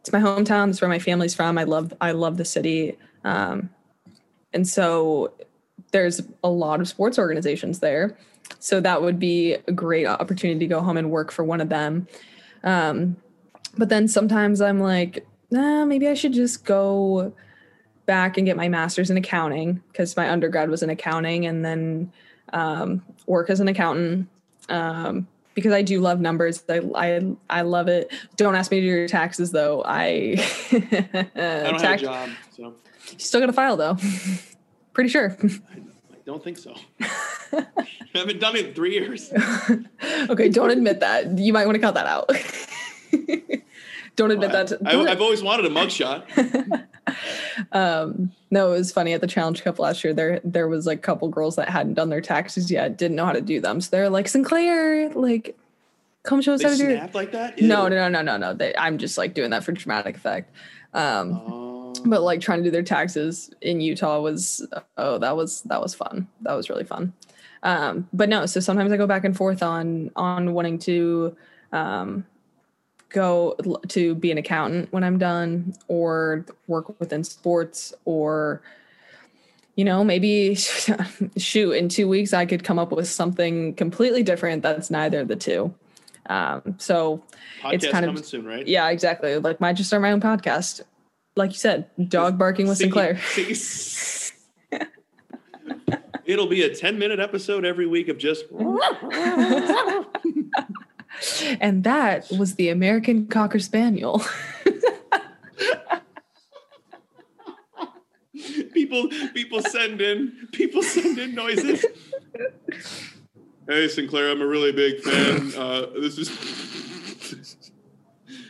[SPEAKER 4] it's my hometown. It's where my family's from. I love I love the city, um, and so there's a lot of sports organizations there. So that would be a great opportunity to go home and work for one of them. Um, but then sometimes I'm like, nah, maybe I should just go back and get my master's in accounting because my undergrad was in accounting and then um, work as an accountant um, because I do love numbers. I, I, I love it. Don't ask me to do your taxes though. I,
[SPEAKER 2] I don't have a job, so
[SPEAKER 4] you still got to file though. Pretty sure.
[SPEAKER 2] I don't think so. I haven't done it in three years.
[SPEAKER 4] okay, don't admit that. You might want to cut that out. Don't admit
[SPEAKER 2] Well,
[SPEAKER 4] that. To,
[SPEAKER 2] I, have always wanted a mugshot.
[SPEAKER 4] um no it was funny at the challenge cup last year there there was like a couple girls that hadn't done their taxes yet didn't know how to do them so they're like sinclair like come show us
[SPEAKER 2] They
[SPEAKER 4] how to do it
[SPEAKER 2] snap like that?
[SPEAKER 4] no
[SPEAKER 2] Ew.
[SPEAKER 4] no no no no no they, i'm just like doing that for dramatic effect um
[SPEAKER 2] Oh.
[SPEAKER 4] but like trying to do their taxes in utah was oh that was that was fun that was really fun um but no so sometimes i go back and forth on on wanting to um go to be an accountant when i'm done or work within sports or you know maybe shoot in two weeks i could come up with something completely different that's neither of the two. Um so it's
[SPEAKER 2] Podcast
[SPEAKER 4] kind of-
[SPEAKER 2] soon, right?
[SPEAKER 4] yeah exactly. Like might just start my own podcast. Like you said dog barking with sinclair.
[SPEAKER 2] It'll be a 10 minute episode every week of just
[SPEAKER 4] and that was the american cocker spaniel
[SPEAKER 2] people people send in people send in noises. Hey Sinclair, I'm a really big fan. Uh, this is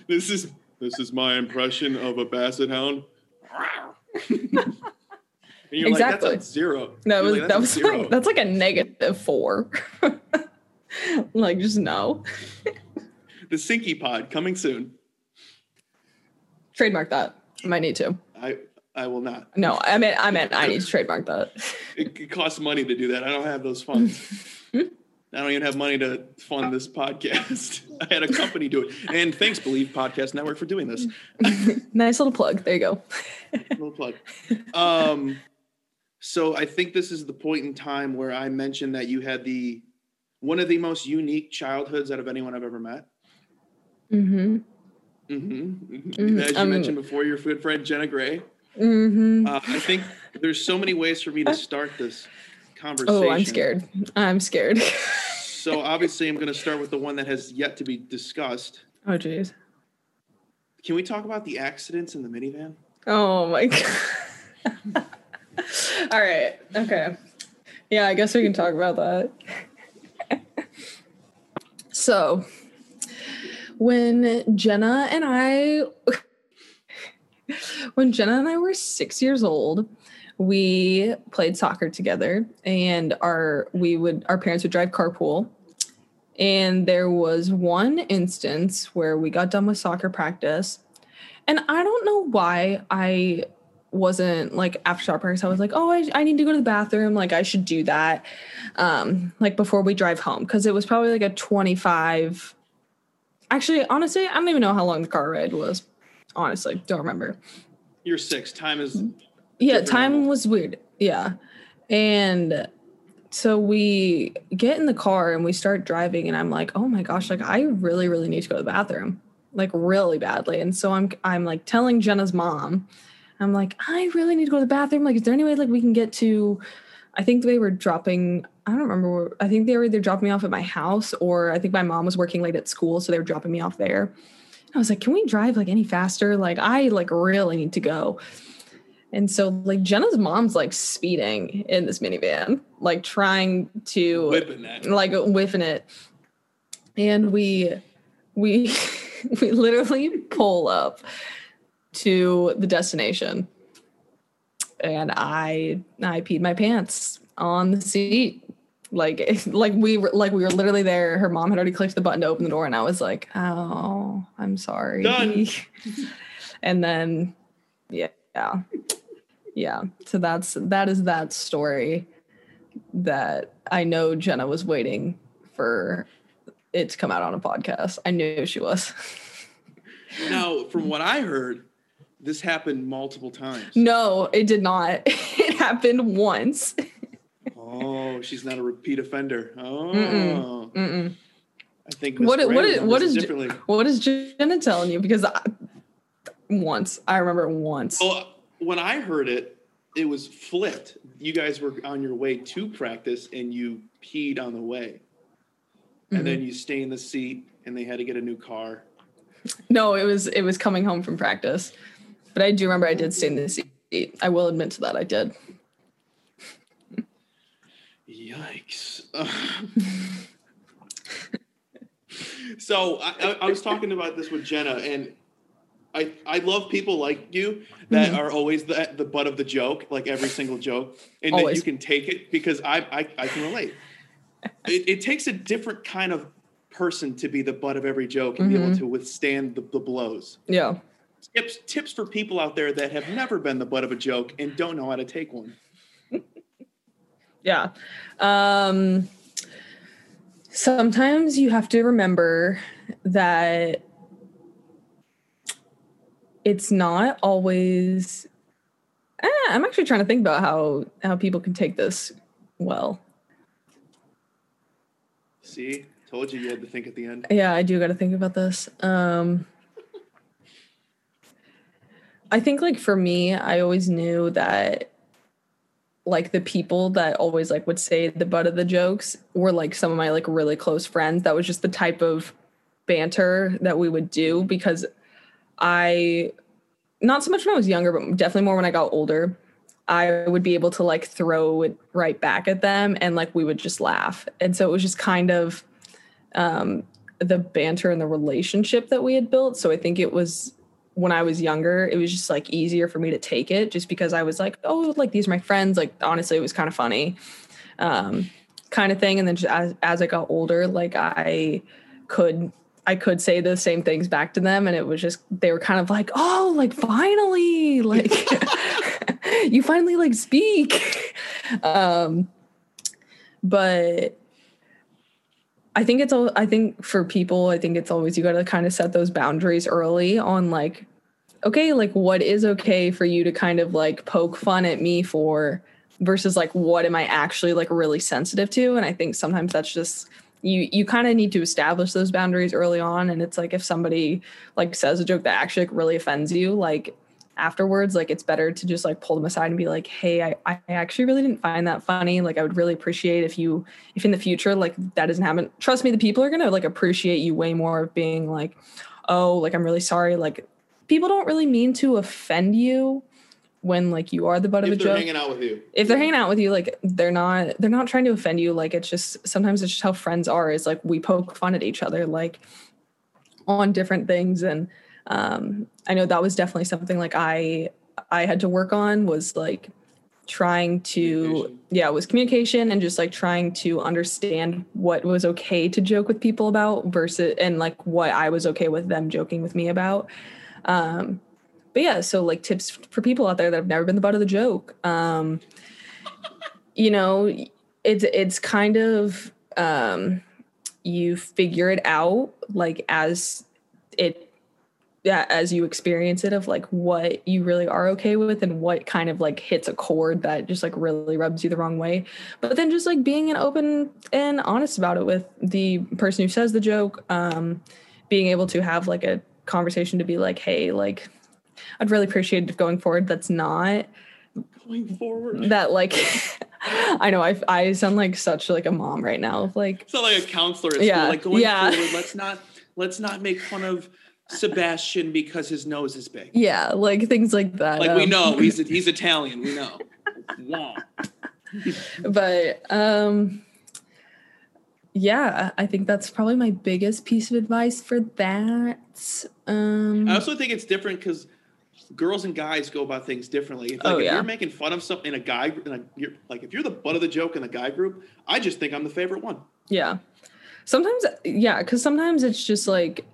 [SPEAKER 2] this is this is my impression of a basset hound. and you're like,
[SPEAKER 4] Exactly.
[SPEAKER 2] that's a zero. You're
[SPEAKER 4] was that was
[SPEAKER 2] zero.
[SPEAKER 4] like that's like a negative four like just no
[SPEAKER 2] the Sinky Pod coming soon.
[SPEAKER 4] trademark that i might need to
[SPEAKER 2] I I will not.
[SPEAKER 4] no i mean i meant i need to trademark that
[SPEAKER 2] It, it costs money to do that. I don't have those funds. I don't even have money to fund this podcast. I had a company do it. And thanks, Believe Podcast Network, for doing this.
[SPEAKER 4] nice little plug there you go
[SPEAKER 2] Little plug. Um, so I think this is the point in time where I mentioned that you had the one of the most unique childhoods out of anyone I've ever met.
[SPEAKER 4] mm-hmm
[SPEAKER 2] Mm-hmm. As you
[SPEAKER 4] um,
[SPEAKER 2] mentioned before, your good friend Jenna Gray.
[SPEAKER 4] mm-hmm
[SPEAKER 2] Uh, I think there's so many ways for me to start this conversation.
[SPEAKER 4] oh i'm scared i'm scared
[SPEAKER 2] So obviously, I'm going to start with the one that has yet to be discussed.
[SPEAKER 4] oh jeez
[SPEAKER 2] Can we talk about the accidents in the minivan?
[SPEAKER 4] Oh my god. All right. Okay. Yeah, I guess we can talk about that. So, when Jenna and I when Jenna and I were 6 years old, we played soccer together and our we would our parents would drive carpool. And there was one instance where we got done with soccer practice. And I don't know why I wasn't like after shop practice, I was like, oh, I, I need to go to the bathroom. Like I should do that. Um, like before we drive home. Cause it was probably like a 25. Actually, honestly, I don't even know how long the car ride was. Honestly, don't remember.
[SPEAKER 2] You're six. Time is
[SPEAKER 4] Yeah, time was weird. Yeah. And so we get in the car and we start driving and I'm like, "Oh my gosh, like I really really need to go to the bathroom." Like really badly. And so I'm I'm like telling Jenna's mom, I'm like, "I really need to go to the bathroom. Like is there any way like we can get to I think they were dropping I don't remember where, I think they were either dropping me off at my house or I think my mom was working late at school so they were dropping me off there. I was like, "Can we drive like any faster? Like I like really need to go." And so like Jenna's mom's like speeding in this minivan, like trying to
[SPEAKER 2] whipping
[SPEAKER 4] like whiffing it. And we we we literally pull up to the destination. and I I peed my pants on the seat. Like like we were like we were literally there. Her mom had already clicked the button to open the door, and I was like, "Oh, I'm sorry."
[SPEAKER 2] Done.
[SPEAKER 4] and then, yeah, yeah, yeah. So that's that is that story that I know Jenna was waiting for it to come out on a podcast. I knew she was.
[SPEAKER 2] Now, from what I heard, this happened multiple times.
[SPEAKER 4] no, it did not. It happened once.
[SPEAKER 2] Oh, she's not a repeat offender. Oh,
[SPEAKER 4] Mm-mm. Mm-mm.
[SPEAKER 2] I think
[SPEAKER 4] What what is what is
[SPEAKER 2] differently.
[SPEAKER 4] what is Jenna telling you? Because I, once I remember once.
[SPEAKER 2] Well, when I heard it, it was flipped. You guys were on your way to practice and you peed on the way. And
[SPEAKER 4] Mm-hmm.
[SPEAKER 2] then you stay in the seat and they had to get a new car.
[SPEAKER 4] No, it was it was coming home from practice. But I do remember I did stay in the seat. I will admit to that I did.
[SPEAKER 2] Yikes. so I, I, was talking about this with Jenna, and I, I love people like you that
[SPEAKER 4] Mm-hmm.
[SPEAKER 2] are always the, the butt of the joke, like every single joke, and that you can take it because I, I, I can relate. it, it takes a different kind of person to be the butt of every joke and be
[SPEAKER 4] Mm-hmm.
[SPEAKER 2] able to withstand the, the blows.
[SPEAKER 4] Yeah.
[SPEAKER 2] Tips, tips for people out there that have never been the butt of a joke and don't know how to take one.
[SPEAKER 4] Yeah. Um sometimes you have to remember that it's not always eh, I'm actually trying to think about how how people can take this well.
[SPEAKER 2] See, told you you had to think at the end.
[SPEAKER 4] Yeah, I do got to think about this. Um I think like for me, I always knew that like the people that always like would say the butt of the jokes were like some of my like really close friends. That was just the type of banter that we would do because I not so much when I was younger, but definitely more when I got older. I would be able to like throw it right back at them and like we would just laugh. And so it was just kind of um the banter and the relationship that we had built. So I think it was when I was younger, it was just like easier for me to take it just because I was like, oh, like these are my friends. Like honestly, it was kind of funny. Um kind of thing. And then just as as I got older, like I could I could say the same things back to them and it was just they were kind of like, "Oh, like finally, like you finally like speak." um but I think it's all I think for people, I think it's always you got to kind of set those boundaries early on like okay, like what is okay for you to kind of like poke fun at me for versus like what am I actually like really sensitive to? And I think sometimes that's just you you kind of need to establish those boundaries early on and it's like if somebody like says a joke that actually like, really offends you like afterwards like it's better to just like pull them aside and be like hey I, I actually really didn't find that funny. Like i would really appreciate if you if in the future like that doesn't happen. Trust me the people are gonna like appreciate you way more of being like oh like i'm really sorry. Like people don't really mean to offend you when like you are the butt of a
[SPEAKER 2] If they're
[SPEAKER 4] joke.
[SPEAKER 2] hanging out with you.
[SPEAKER 4] if they're hanging out with you like they're not they're not trying to offend you. Like it's just sometimes it's just how friends are is like we poke fun at each other like on different things and um i know that was definitely something like i i had to work on was like trying to yeah it was communication and just like trying to understand what was okay to joke with people about versus and like what i was okay with them joking with me about. Um but yeah so like tips for people out there that have never been the butt of the joke. Um you know it's it's kind of um you figure it out like as it as you experience it of like what you really are okay with and what kind of like hits a chord that just like really rubs you the wrong way. But then just like being an open and honest about it with the person who says the joke, um, being able to have like a conversation to be like, hey, like I'd really appreciate if going forward that's not
[SPEAKER 2] Going forward.
[SPEAKER 4] that like I know I I sound like such like a mom right now like
[SPEAKER 2] It's not like a counselor at
[SPEAKER 4] Yeah.
[SPEAKER 2] Like going
[SPEAKER 4] yeah.
[SPEAKER 2] forward, let's not let's not make fun of Sebastian because his nose is big.
[SPEAKER 4] yeah like things like that
[SPEAKER 2] Like we
[SPEAKER 4] um,
[SPEAKER 2] know he's he's Italian. We know. Wow.
[SPEAKER 4] but um yeah i think that's probably my biggest piece of advice for that um
[SPEAKER 2] I also think it's different because girls and guys go about things differently. If, like,
[SPEAKER 4] Oh,
[SPEAKER 2] if
[SPEAKER 4] yeah.
[SPEAKER 2] you're making fun of something in a guy, in a, you're, like if you're the butt of the joke in the guy group, I just think I'm the favorite one.
[SPEAKER 4] Yeah. Sometimes, yeah, because sometimes it's just like,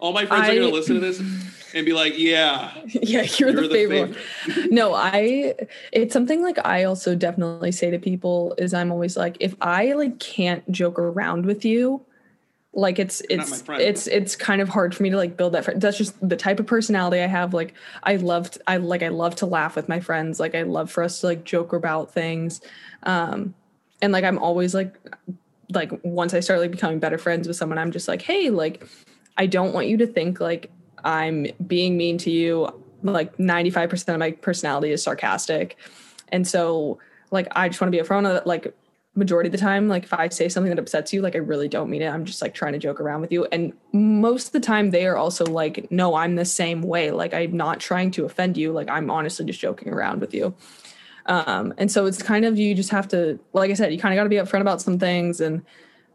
[SPEAKER 2] All my friends are gonna listen to this and be like, "Yeah,
[SPEAKER 4] yeah, you're,
[SPEAKER 2] you're
[SPEAKER 4] the, favorite. one. no, I it's something like I also definitely say to people is I'm always like if I like can't joke around with you, like it's
[SPEAKER 2] You're
[SPEAKER 4] it's it's it's kind of hard for me to like build that friend. That's just the type of personality I have. Like I loved I like I love to laugh with my friends. Like I love for us to like joke about things. Um and like I'm always like like once I start like becoming better friends with someone, I'm just like, hey, like I don't want you to think like I'm being mean to you. Like 95% of my personality is sarcastic. And so like I just want to be upfront that like majority of the time, like if I say something that upsets you, like I really don't mean it. I'm just like trying to joke around with you. And most of the time they are also like, no, I'm the same way. Like I'm not trying to offend you. Like I'm honestly just joking around with you. Um, and so it's kind of you just have to, like I said, you kind of got to be upfront about some things and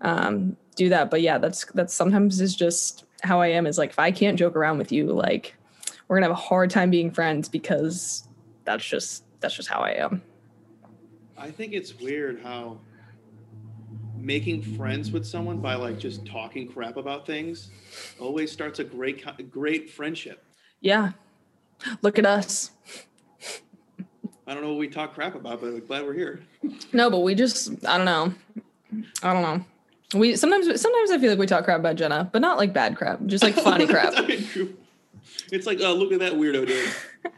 [SPEAKER 4] um, do that. But yeah, that's that's sometimes is just how I am. Is like if I can't joke around with you, like we're gonna have a hard time being friends because that's just that's just how I am.
[SPEAKER 2] I think it's weird how making friends with someone by like just talking crap about things always starts a great great friendship.
[SPEAKER 4] Yeah, look at us.
[SPEAKER 2] I don't know what we talk crap about, but I'm glad we're here.
[SPEAKER 4] No, but we just I don't know. I don't know. We sometimes sometimes I feel like we talk crap about Jenna, but not like bad crap, just like funny crap.
[SPEAKER 2] It's like, oh, look at that weirdo dude.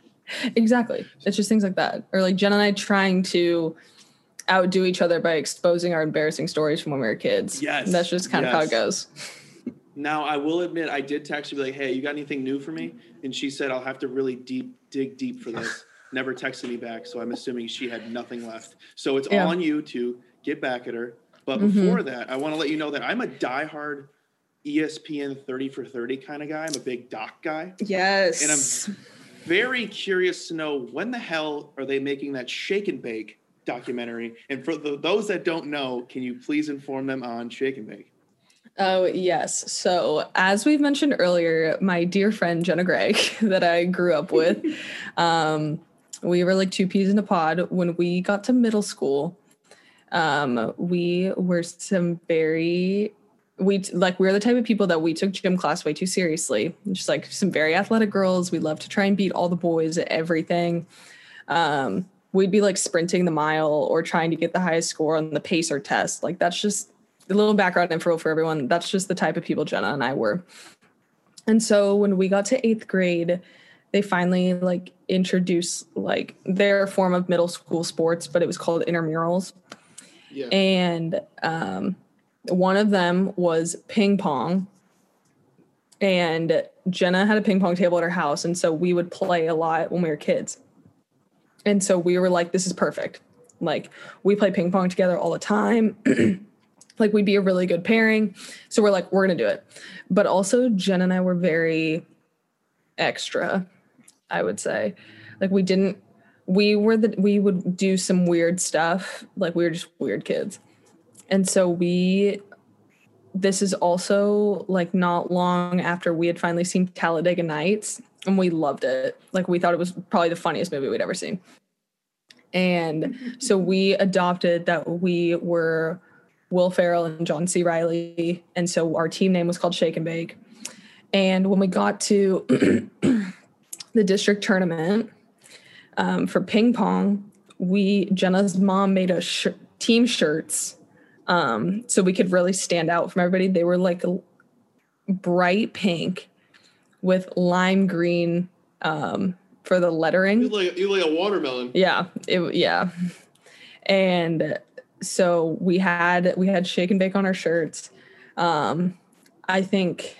[SPEAKER 4] Exactly. It's just things like that. Or like Jenna and I trying to outdo each other by exposing our embarrassing stories from when we were kids.
[SPEAKER 2] Yes,
[SPEAKER 4] That's just kind of how it goes.
[SPEAKER 2] Now, I will admit, I did text her, like, hey, you got anything new for me? And she said, I'll have to really deep dig deep for this. Never texted me back, so I'm assuming she had nothing left. So it's
[SPEAKER 4] Yeah.
[SPEAKER 2] all on you to get back at her. But
[SPEAKER 4] Mhm.
[SPEAKER 2] before that, I want to let you know that I'm a diehard ESPN 30 for 30 kind of guy. I'm a big doc guy.
[SPEAKER 4] Yes.
[SPEAKER 2] And I'm very curious to know when the hell are they making that shake and bake documentary? And for the, those that don't know, can you please inform them on shake and bake?
[SPEAKER 4] Oh, yes. So, as we've mentioned earlier, my dear friend Jenna Gray, that I grew up with, um, we were like two peas in a pod. When we got to middle school, um, we were some very, we like, we are the type of people that we took gym class way too seriously. Just like some very athletic girls. We love to try and beat all the boys at everything. Um, we'd be like sprinting the mile or trying to get the highest score on the pacer test. Like, that's just, a little background info for everyone. That's just the type of people Jenna and I were. And so when we got to eighth grade, they finally like introduced like their form of middle school sports, but it was called intramurals.
[SPEAKER 2] Yeah.
[SPEAKER 4] And um, one of them was ping pong. And Jenna had a ping pong table at her house. And so we would play a lot when we were kids. And so we were like, this is perfect. Like, we play ping pong together all the time. like, we'd be a really good pairing. So we're like, we're going to do it. But also, Jen and I were very extra, I would say. Like, we didn't, we were the, we would do some weird stuff. Like, we were just weird kids. And so we, this is also like not long after we had finally seen Talladega Nights and we loved it. Like, we thought it was probably the funniest movie we'd ever seen. And so we adopted that we were Will Ferrell and John C. Reilly. And so our team name was called Shake and Bake. And when we got to the district tournament um, for ping pong, we, Jenna's mom made us sh- team shirts um, so we could really stand out from everybody. They were like bright pink with lime green um, for the lettering.
[SPEAKER 2] You like, you like a watermelon.
[SPEAKER 4] Yeah, it yeah. And so we had we had shake and bake on our shirts. Um I think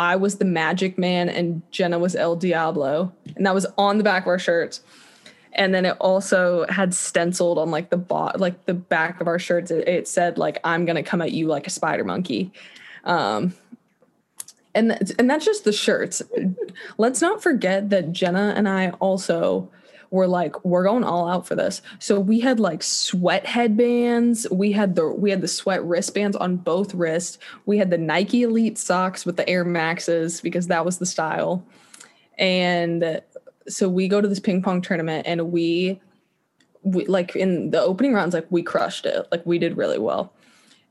[SPEAKER 4] I was the magic man and Jenna was El Diablo. And that was on the back of our shirts. And then it also had stenciled on like the bot like the back of our shirts. It, it said like I'm gonna come at you like a spider monkey. Um and that's, and that's just the shirts. Let's not forget that Jenna and I also were like, we're going all out for this. So we had like sweat headbands. We had the we had the sweat wristbands on both wrists. We had the Nike Elite socks with the Air Maxes because that was the style. And so we go to this ping pong tournament and we we like in the opening rounds like we crushed it like we did really well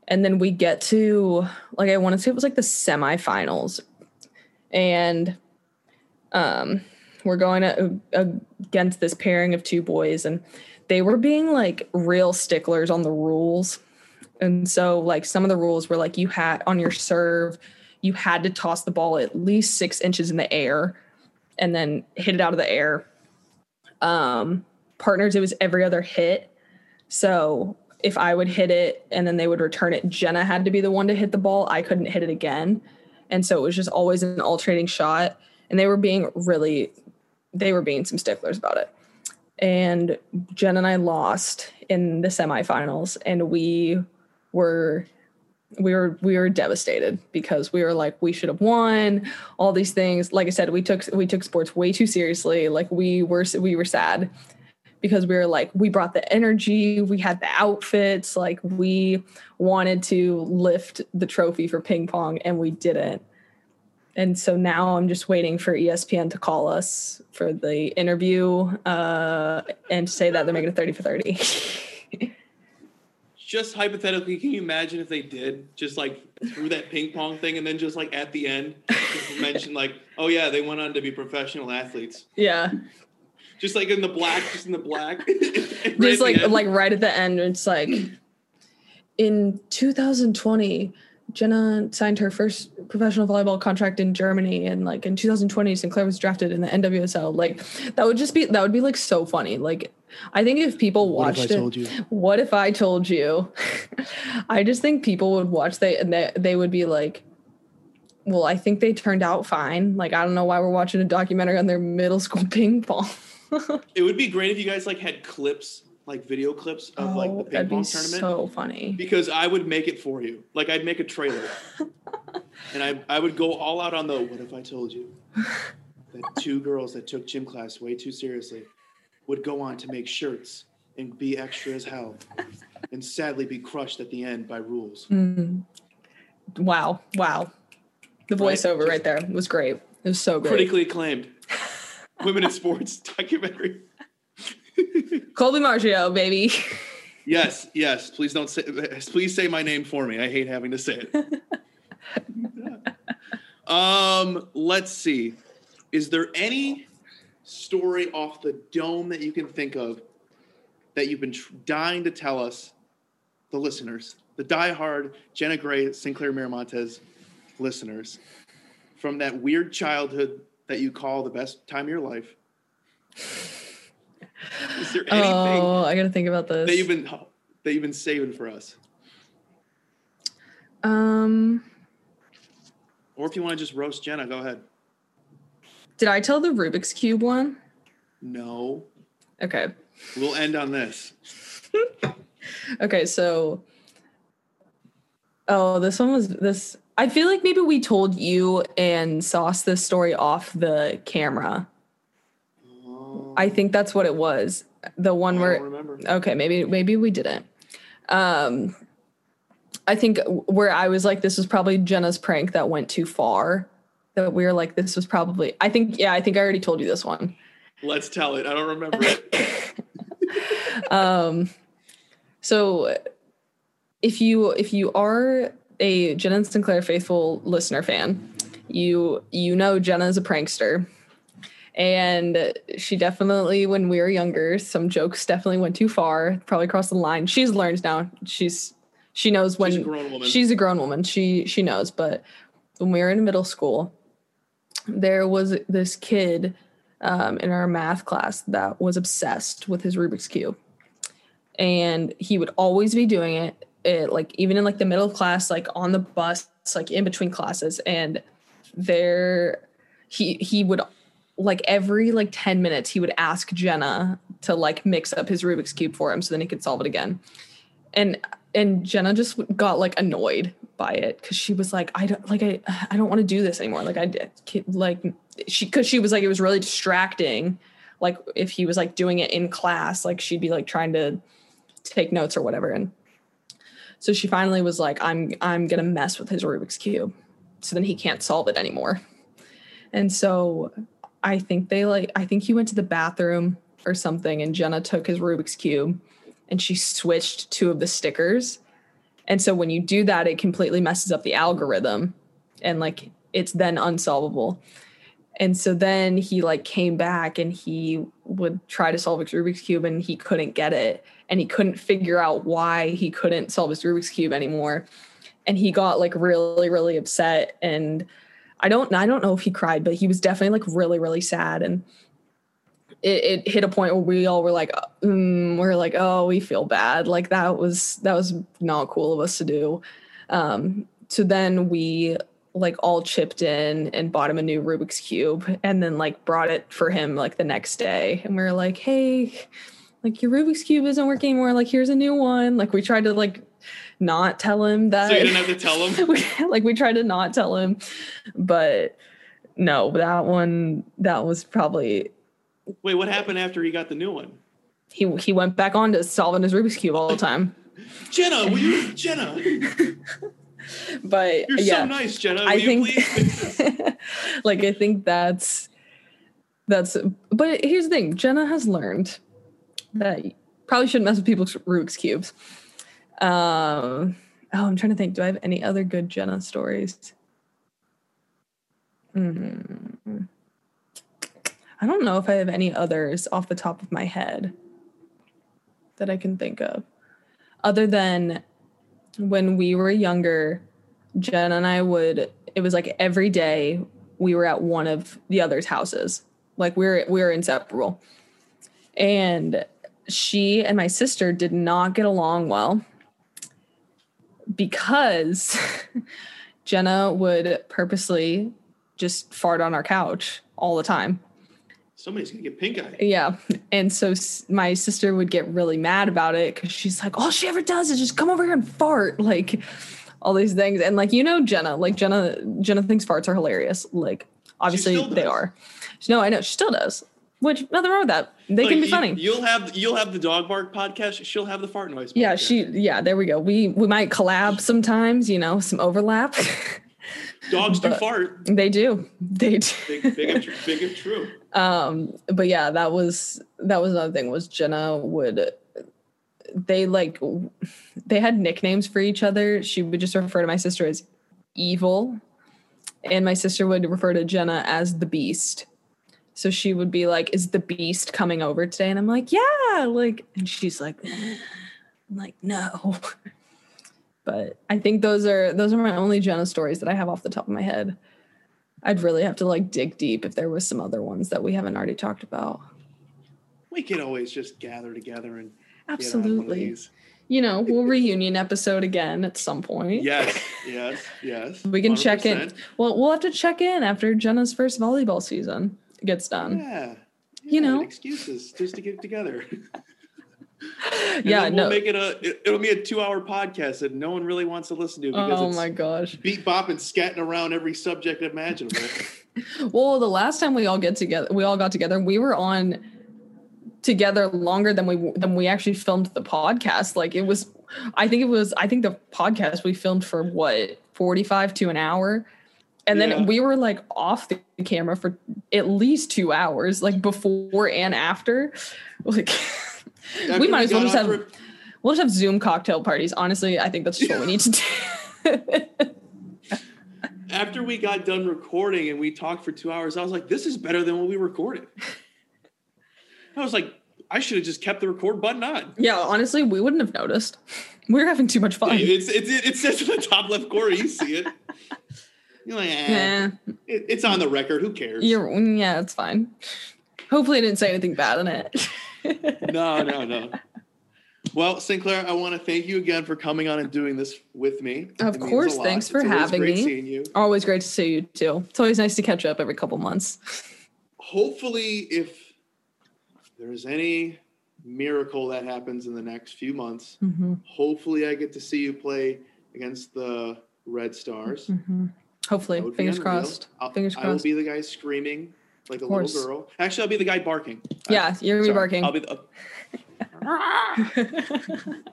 [SPEAKER 4] and then we get to like i want to say it was like the semifinals and um we're going to, uh, against this pairing of two boys and they were being like real sticklers on the rules. And so like some of the rules were like you had on your serve you had to toss the ball at least six inches in the air and then hit it out of the air. Um partners it was every other hit. So if i would hit it and then they would return it jenna had to be the one to hit the ball. I couldn't hit it again. And so it was just always an alternating shot. And they were being really they were being some sticklers about it. And jen and i lost in the semifinals and we were we were we were devastated because we were like we should have won all these things. Like i said we took we took sports way too seriously. Like we were we were sad because we were like we brought the energy we had the outfits like we wanted to lift the trophy for ping pong and we didn't and so now i'm just waiting for espn to call us for the interview uh, and say that they're making a 30 for 30
[SPEAKER 2] Just hypothetically, can you imagine if they did just like through that ping pong thing and then just like at the end just mention like, oh yeah, they went on to be professional athletes.
[SPEAKER 4] yeah
[SPEAKER 2] Just like in the black, just in the black. Right
[SPEAKER 4] just like like right at the end it's like in 2020 jenna signed her first professional volleyball contract in germany and like in 2020 sinclair was drafted in the nwsl like that would just be that would be like so funny. Like i think if people
[SPEAKER 2] What if I
[SPEAKER 4] watched it
[SPEAKER 2] told you?
[SPEAKER 4] what if i told you? I just think people would watch they and they, they would be like well i think they turned out fine. Like i don't know why we're watching a documentary on their middle school ping pong.
[SPEAKER 2] It would be great if you guys like had clips, like video clips of like the
[SPEAKER 4] Oh,
[SPEAKER 2] ping pong tournament.
[SPEAKER 4] so funny
[SPEAKER 2] because I would make it for you. Like I'd make a trailer, and I I would go all out on the. What if I told you that two girls that took gym class way too seriously would go on to make shirts and be extra as hell, and sadly be crushed at the end by rules.
[SPEAKER 4] Mm. Wow. Wow. The voiceover
[SPEAKER 2] Just-
[SPEAKER 4] right there was great. It was so great.
[SPEAKER 2] Critically acclaimed women in sports documentary.
[SPEAKER 4] Colby Maggio, baby.
[SPEAKER 2] Yes, yes. Please don't say. Please say my name for me. I hate having to say it. um, let's see. Is there any story off the dome that you can think of that you've been dying to tell us, the listeners, the diehard Jenna Gray, Sinclair Miramontes listeners, from that weird childhood that you call the best time of your life? Is there anything?
[SPEAKER 4] Oh, I gotta think about
[SPEAKER 2] that
[SPEAKER 4] this.
[SPEAKER 2] you've been that you've been saving for us,
[SPEAKER 4] um,
[SPEAKER 2] or if you want to just roast Jenna, go ahead.
[SPEAKER 4] did I tell the Rubik's Cube one?
[SPEAKER 2] No,
[SPEAKER 4] Okay.
[SPEAKER 2] we'll end on this.
[SPEAKER 4] Okay, so Oh, this one was this I feel like maybe we told you and Sauce this story off the camera. I think that's what it was. The one
[SPEAKER 2] I
[SPEAKER 4] where
[SPEAKER 2] don't remember.
[SPEAKER 4] okay maybe maybe we didn't um i think where i was like this was probably jenna's prank that went too far that we were like this was probably i think yeah i think i already told you this one
[SPEAKER 2] Let's tell it. I don't remember it.
[SPEAKER 4] um so if you if you are a jenna sinclair faithful listener fan you you know jenna is a prankster and she definitely when we were younger some jokes definitely went too far probably crossed the line. She's learned now. She's she knows when
[SPEAKER 2] She's a grown woman.
[SPEAKER 4] she's a grown woman. She she knows. But when we were in middle school there was this kid um, in our math class that was obsessed with his rubik's cube. And he would always be doing it, it like even in like the middle of class like on the bus like in between classes. And there he he would like every like 10 minutes he would ask jenna to like mix up his rubik's cube for him so then he could solve it again. And and jenna just got like annoyed by it because she was like i don't like i i don't want to do this anymore. Like i like she because she was like it was really distracting. Like if he was like doing it in class like she'd be like trying to take notes or whatever. And so she finally was like i'm i'm gonna mess with his rubik's cube so then he can't solve it anymore. And so I think they like I think he went to the bathroom or something and Jenna took his Rubik's cube and she switched two of the stickers. And so when you do that it completely messes up the algorithm and like it's then unsolvable. And so then he like came back and he would try to solve his Rubik's cube and he couldn't get it and he couldn't figure out why he couldn't solve his Rubik's cube anymore. And he got like really really upset and I don't I don't know if he cried, but he was definitely like really really sad. And it, it hit a point where we all were like mm, we're like oh we feel bad. Like that was that was not cool of us to do. Um so then we like all chipped in and bought him a new Rubik's cube and then like brought it for him like the next day. And we were like hey like your Rubik's cube isn't working anymore. Like here's a new one. Like we tried to like not tell him that
[SPEAKER 2] So you didn't have to tell him.
[SPEAKER 4] we, like we tried to not tell him but no that one that was probably
[SPEAKER 2] Wait, what happened after he got the new one?
[SPEAKER 4] he he went back on to solving his Rubik's cube all the time
[SPEAKER 2] Jenna, will you, Jenna?
[SPEAKER 4] but
[SPEAKER 2] You're
[SPEAKER 4] yeah
[SPEAKER 2] so nice, Jenna. Will
[SPEAKER 4] I
[SPEAKER 2] you
[SPEAKER 4] think
[SPEAKER 2] please
[SPEAKER 4] like I think that's that's but here's the thing, Jenna has learned that you probably shouldn't mess with people's Rubik's cubes. Um oh I'm trying to think, do I have any other good Jenna stories? Mm. I don't know if I have any others off the top of my head that I can think of. Other than when we were younger, Jen and I would it was like every day we were at one of the other's houses. Like we we're we we're inseparable. And she and my sister did not get along well because Jenna would purposely just fart on our couch all the time.
[SPEAKER 2] Somebody's gonna get pink eye.
[SPEAKER 4] Yeah. And so s- my sister would get really mad about it because she's like, all she ever does is just come over here and fart. Like all these things. And like, you know, Jenna, like Jenna, Jenna thinks farts are hilarious. Like, obviously they are. No, I know she still does. Which nothing wrong with that. They can be
[SPEAKER 2] you-
[SPEAKER 4] funny.
[SPEAKER 2] You'll have you'll have the dog bark podcast. She'll have the fart noise.
[SPEAKER 4] yeah, she yeah, there we go. We we might collab sometimes, you know, some overlap.
[SPEAKER 2] dogs do fart.
[SPEAKER 4] they do. They do.
[SPEAKER 2] Big, big, and big and true.
[SPEAKER 4] um but yeah that was that was another thing was jenna would they like they had nicknames for each other she would just refer to my sister as evil and my sister would refer to jenna as the beast so she would be like is the beast coming over today and i'm like yeah like and she's like I'm like no but i think those are those are my only jenna stories that i have off the top of my head I'd really have to like dig deep if there was some other ones that we haven't already talked about.
[SPEAKER 2] We can always just gather together and get on one of
[SPEAKER 4] Absolutely. You know, we'll reunion episode again at some point.
[SPEAKER 2] Yes, yes, yes.
[SPEAKER 4] We can check in. Well, we'll have to check in after Jenna's first volleyball season gets done.
[SPEAKER 2] Yeah.
[SPEAKER 4] You know.
[SPEAKER 2] excuses just to get together.
[SPEAKER 4] Yeah,
[SPEAKER 2] we'll
[SPEAKER 4] no.
[SPEAKER 2] make it a. It, it'll be a two-hour podcast that no one really wants to listen to because
[SPEAKER 4] Oh
[SPEAKER 2] it's
[SPEAKER 4] my gosh.
[SPEAKER 2] beat bop and scatting around every subject imaginable.
[SPEAKER 4] Well, the last time we all get together, we all got together. We were on together longer than we than we actually filmed the podcast. Like it was, I think it was. I think the podcast we filmed for what forty five to an hour, and then
[SPEAKER 2] Yeah.
[SPEAKER 4] we were like off the camera for at least two hours, like before and after. Like we might as well just have
[SPEAKER 2] for-
[SPEAKER 4] we'll just have Zoom cocktail parties. Honestly, I think that's just what we need to do.
[SPEAKER 2] after we got done recording and we talked for two hours, I was like, "This is better than what we recorded." I was like, "I should have just kept the record button on."
[SPEAKER 4] yeah, honestly, we wouldn't have noticed. We are having too much fun.
[SPEAKER 2] It's, it's it says in the top left corner. You see it. You're like, eh,
[SPEAKER 4] Yeah.
[SPEAKER 2] it, it's on the record. Who cares?
[SPEAKER 4] You're yeah, it's fine. Hopefully, I didn't say anything bad in it.
[SPEAKER 2] no, no, no. Well, Sinclair, I want to thank you again for coming on and doing this with me.
[SPEAKER 4] Of
[SPEAKER 2] It
[SPEAKER 4] course, thanks for having
[SPEAKER 2] great
[SPEAKER 4] me.
[SPEAKER 2] Seeing you.
[SPEAKER 4] Always great to see you too. It's always nice to catch up every couple months.
[SPEAKER 2] Hopefully, if there's any miracle that happens in the next few months,
[SPEAKER 4] Mm-hmm.
[SPEAKER 2] hopefully I get to see you play against the Red Stars.
[SPEAKER 4] Mm-hmm. Hopefully, fingers crossed.
[SPEAKER 2] I'll,
[SPEAKER 4] fingers crossed.
[SPEAKER 2] I will be the guy screaming like a Horse.
[SPEAKER 4] little
[SPEAKER 2] girl. Actually, I'll be the guy barking.
[SPEAKER 4] Yeah, you're gonna be barking.
[SPEAKER 2] I'll be. The, uh,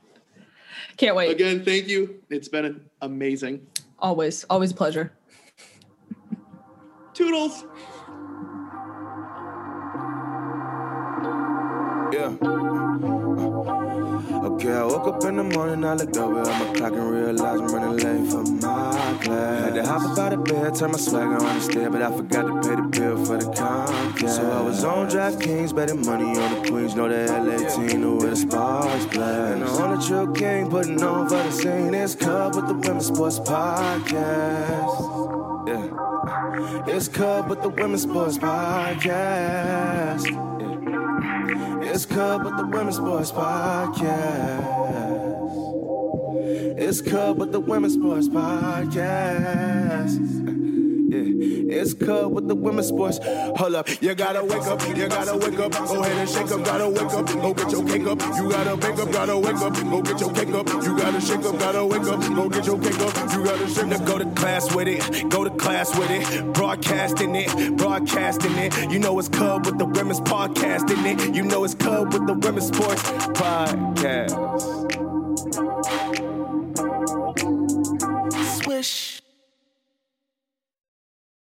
[SPEAKER 4] Can't wait.
[SPEAKER 2] Again, thank you. It's been amazing.
[SPEAKER 4] Always, always pleasure.
[SPEAKER 2] Toodles.
[SPEAKER 3] Yeah. Okay, I woke up in the morning, I looked over at my clock and realized I'm running late for my class. Had to hop up out of bed, turn my swagger on the stair, but I forgot to pay the bill for the Comcast. So I was on DraftKings, betting money on the Queens, know the LA team, know where the sparks play. And I'm on the true game putting on for the scene is Cub with the Women's Sports Podcast. Yeah. It's Cub with the Women's Sports Podcast. It's Cub with the Women's Sports Podcast. It's Cub with the Women's Sports Podcast. Yeah, it's Cub with the Women's Sports. Hold up, you gotta wake up, you gotta wake up. Go ahead and shake up, gotta wake up. Go get your cake up. You gotta wake up, gotta wake up. Go get your cake up. You gotta shake up, gotta wake up. Go get your cake up. You gotta shake up. Go to class with it, go to class with it. Broadcasting it, broadcasting it. You know it's Cub with the Women's Podcast in it. You know it's Cub with the Women's Sports Podcast. Swish.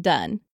[SPEAKER 5] done.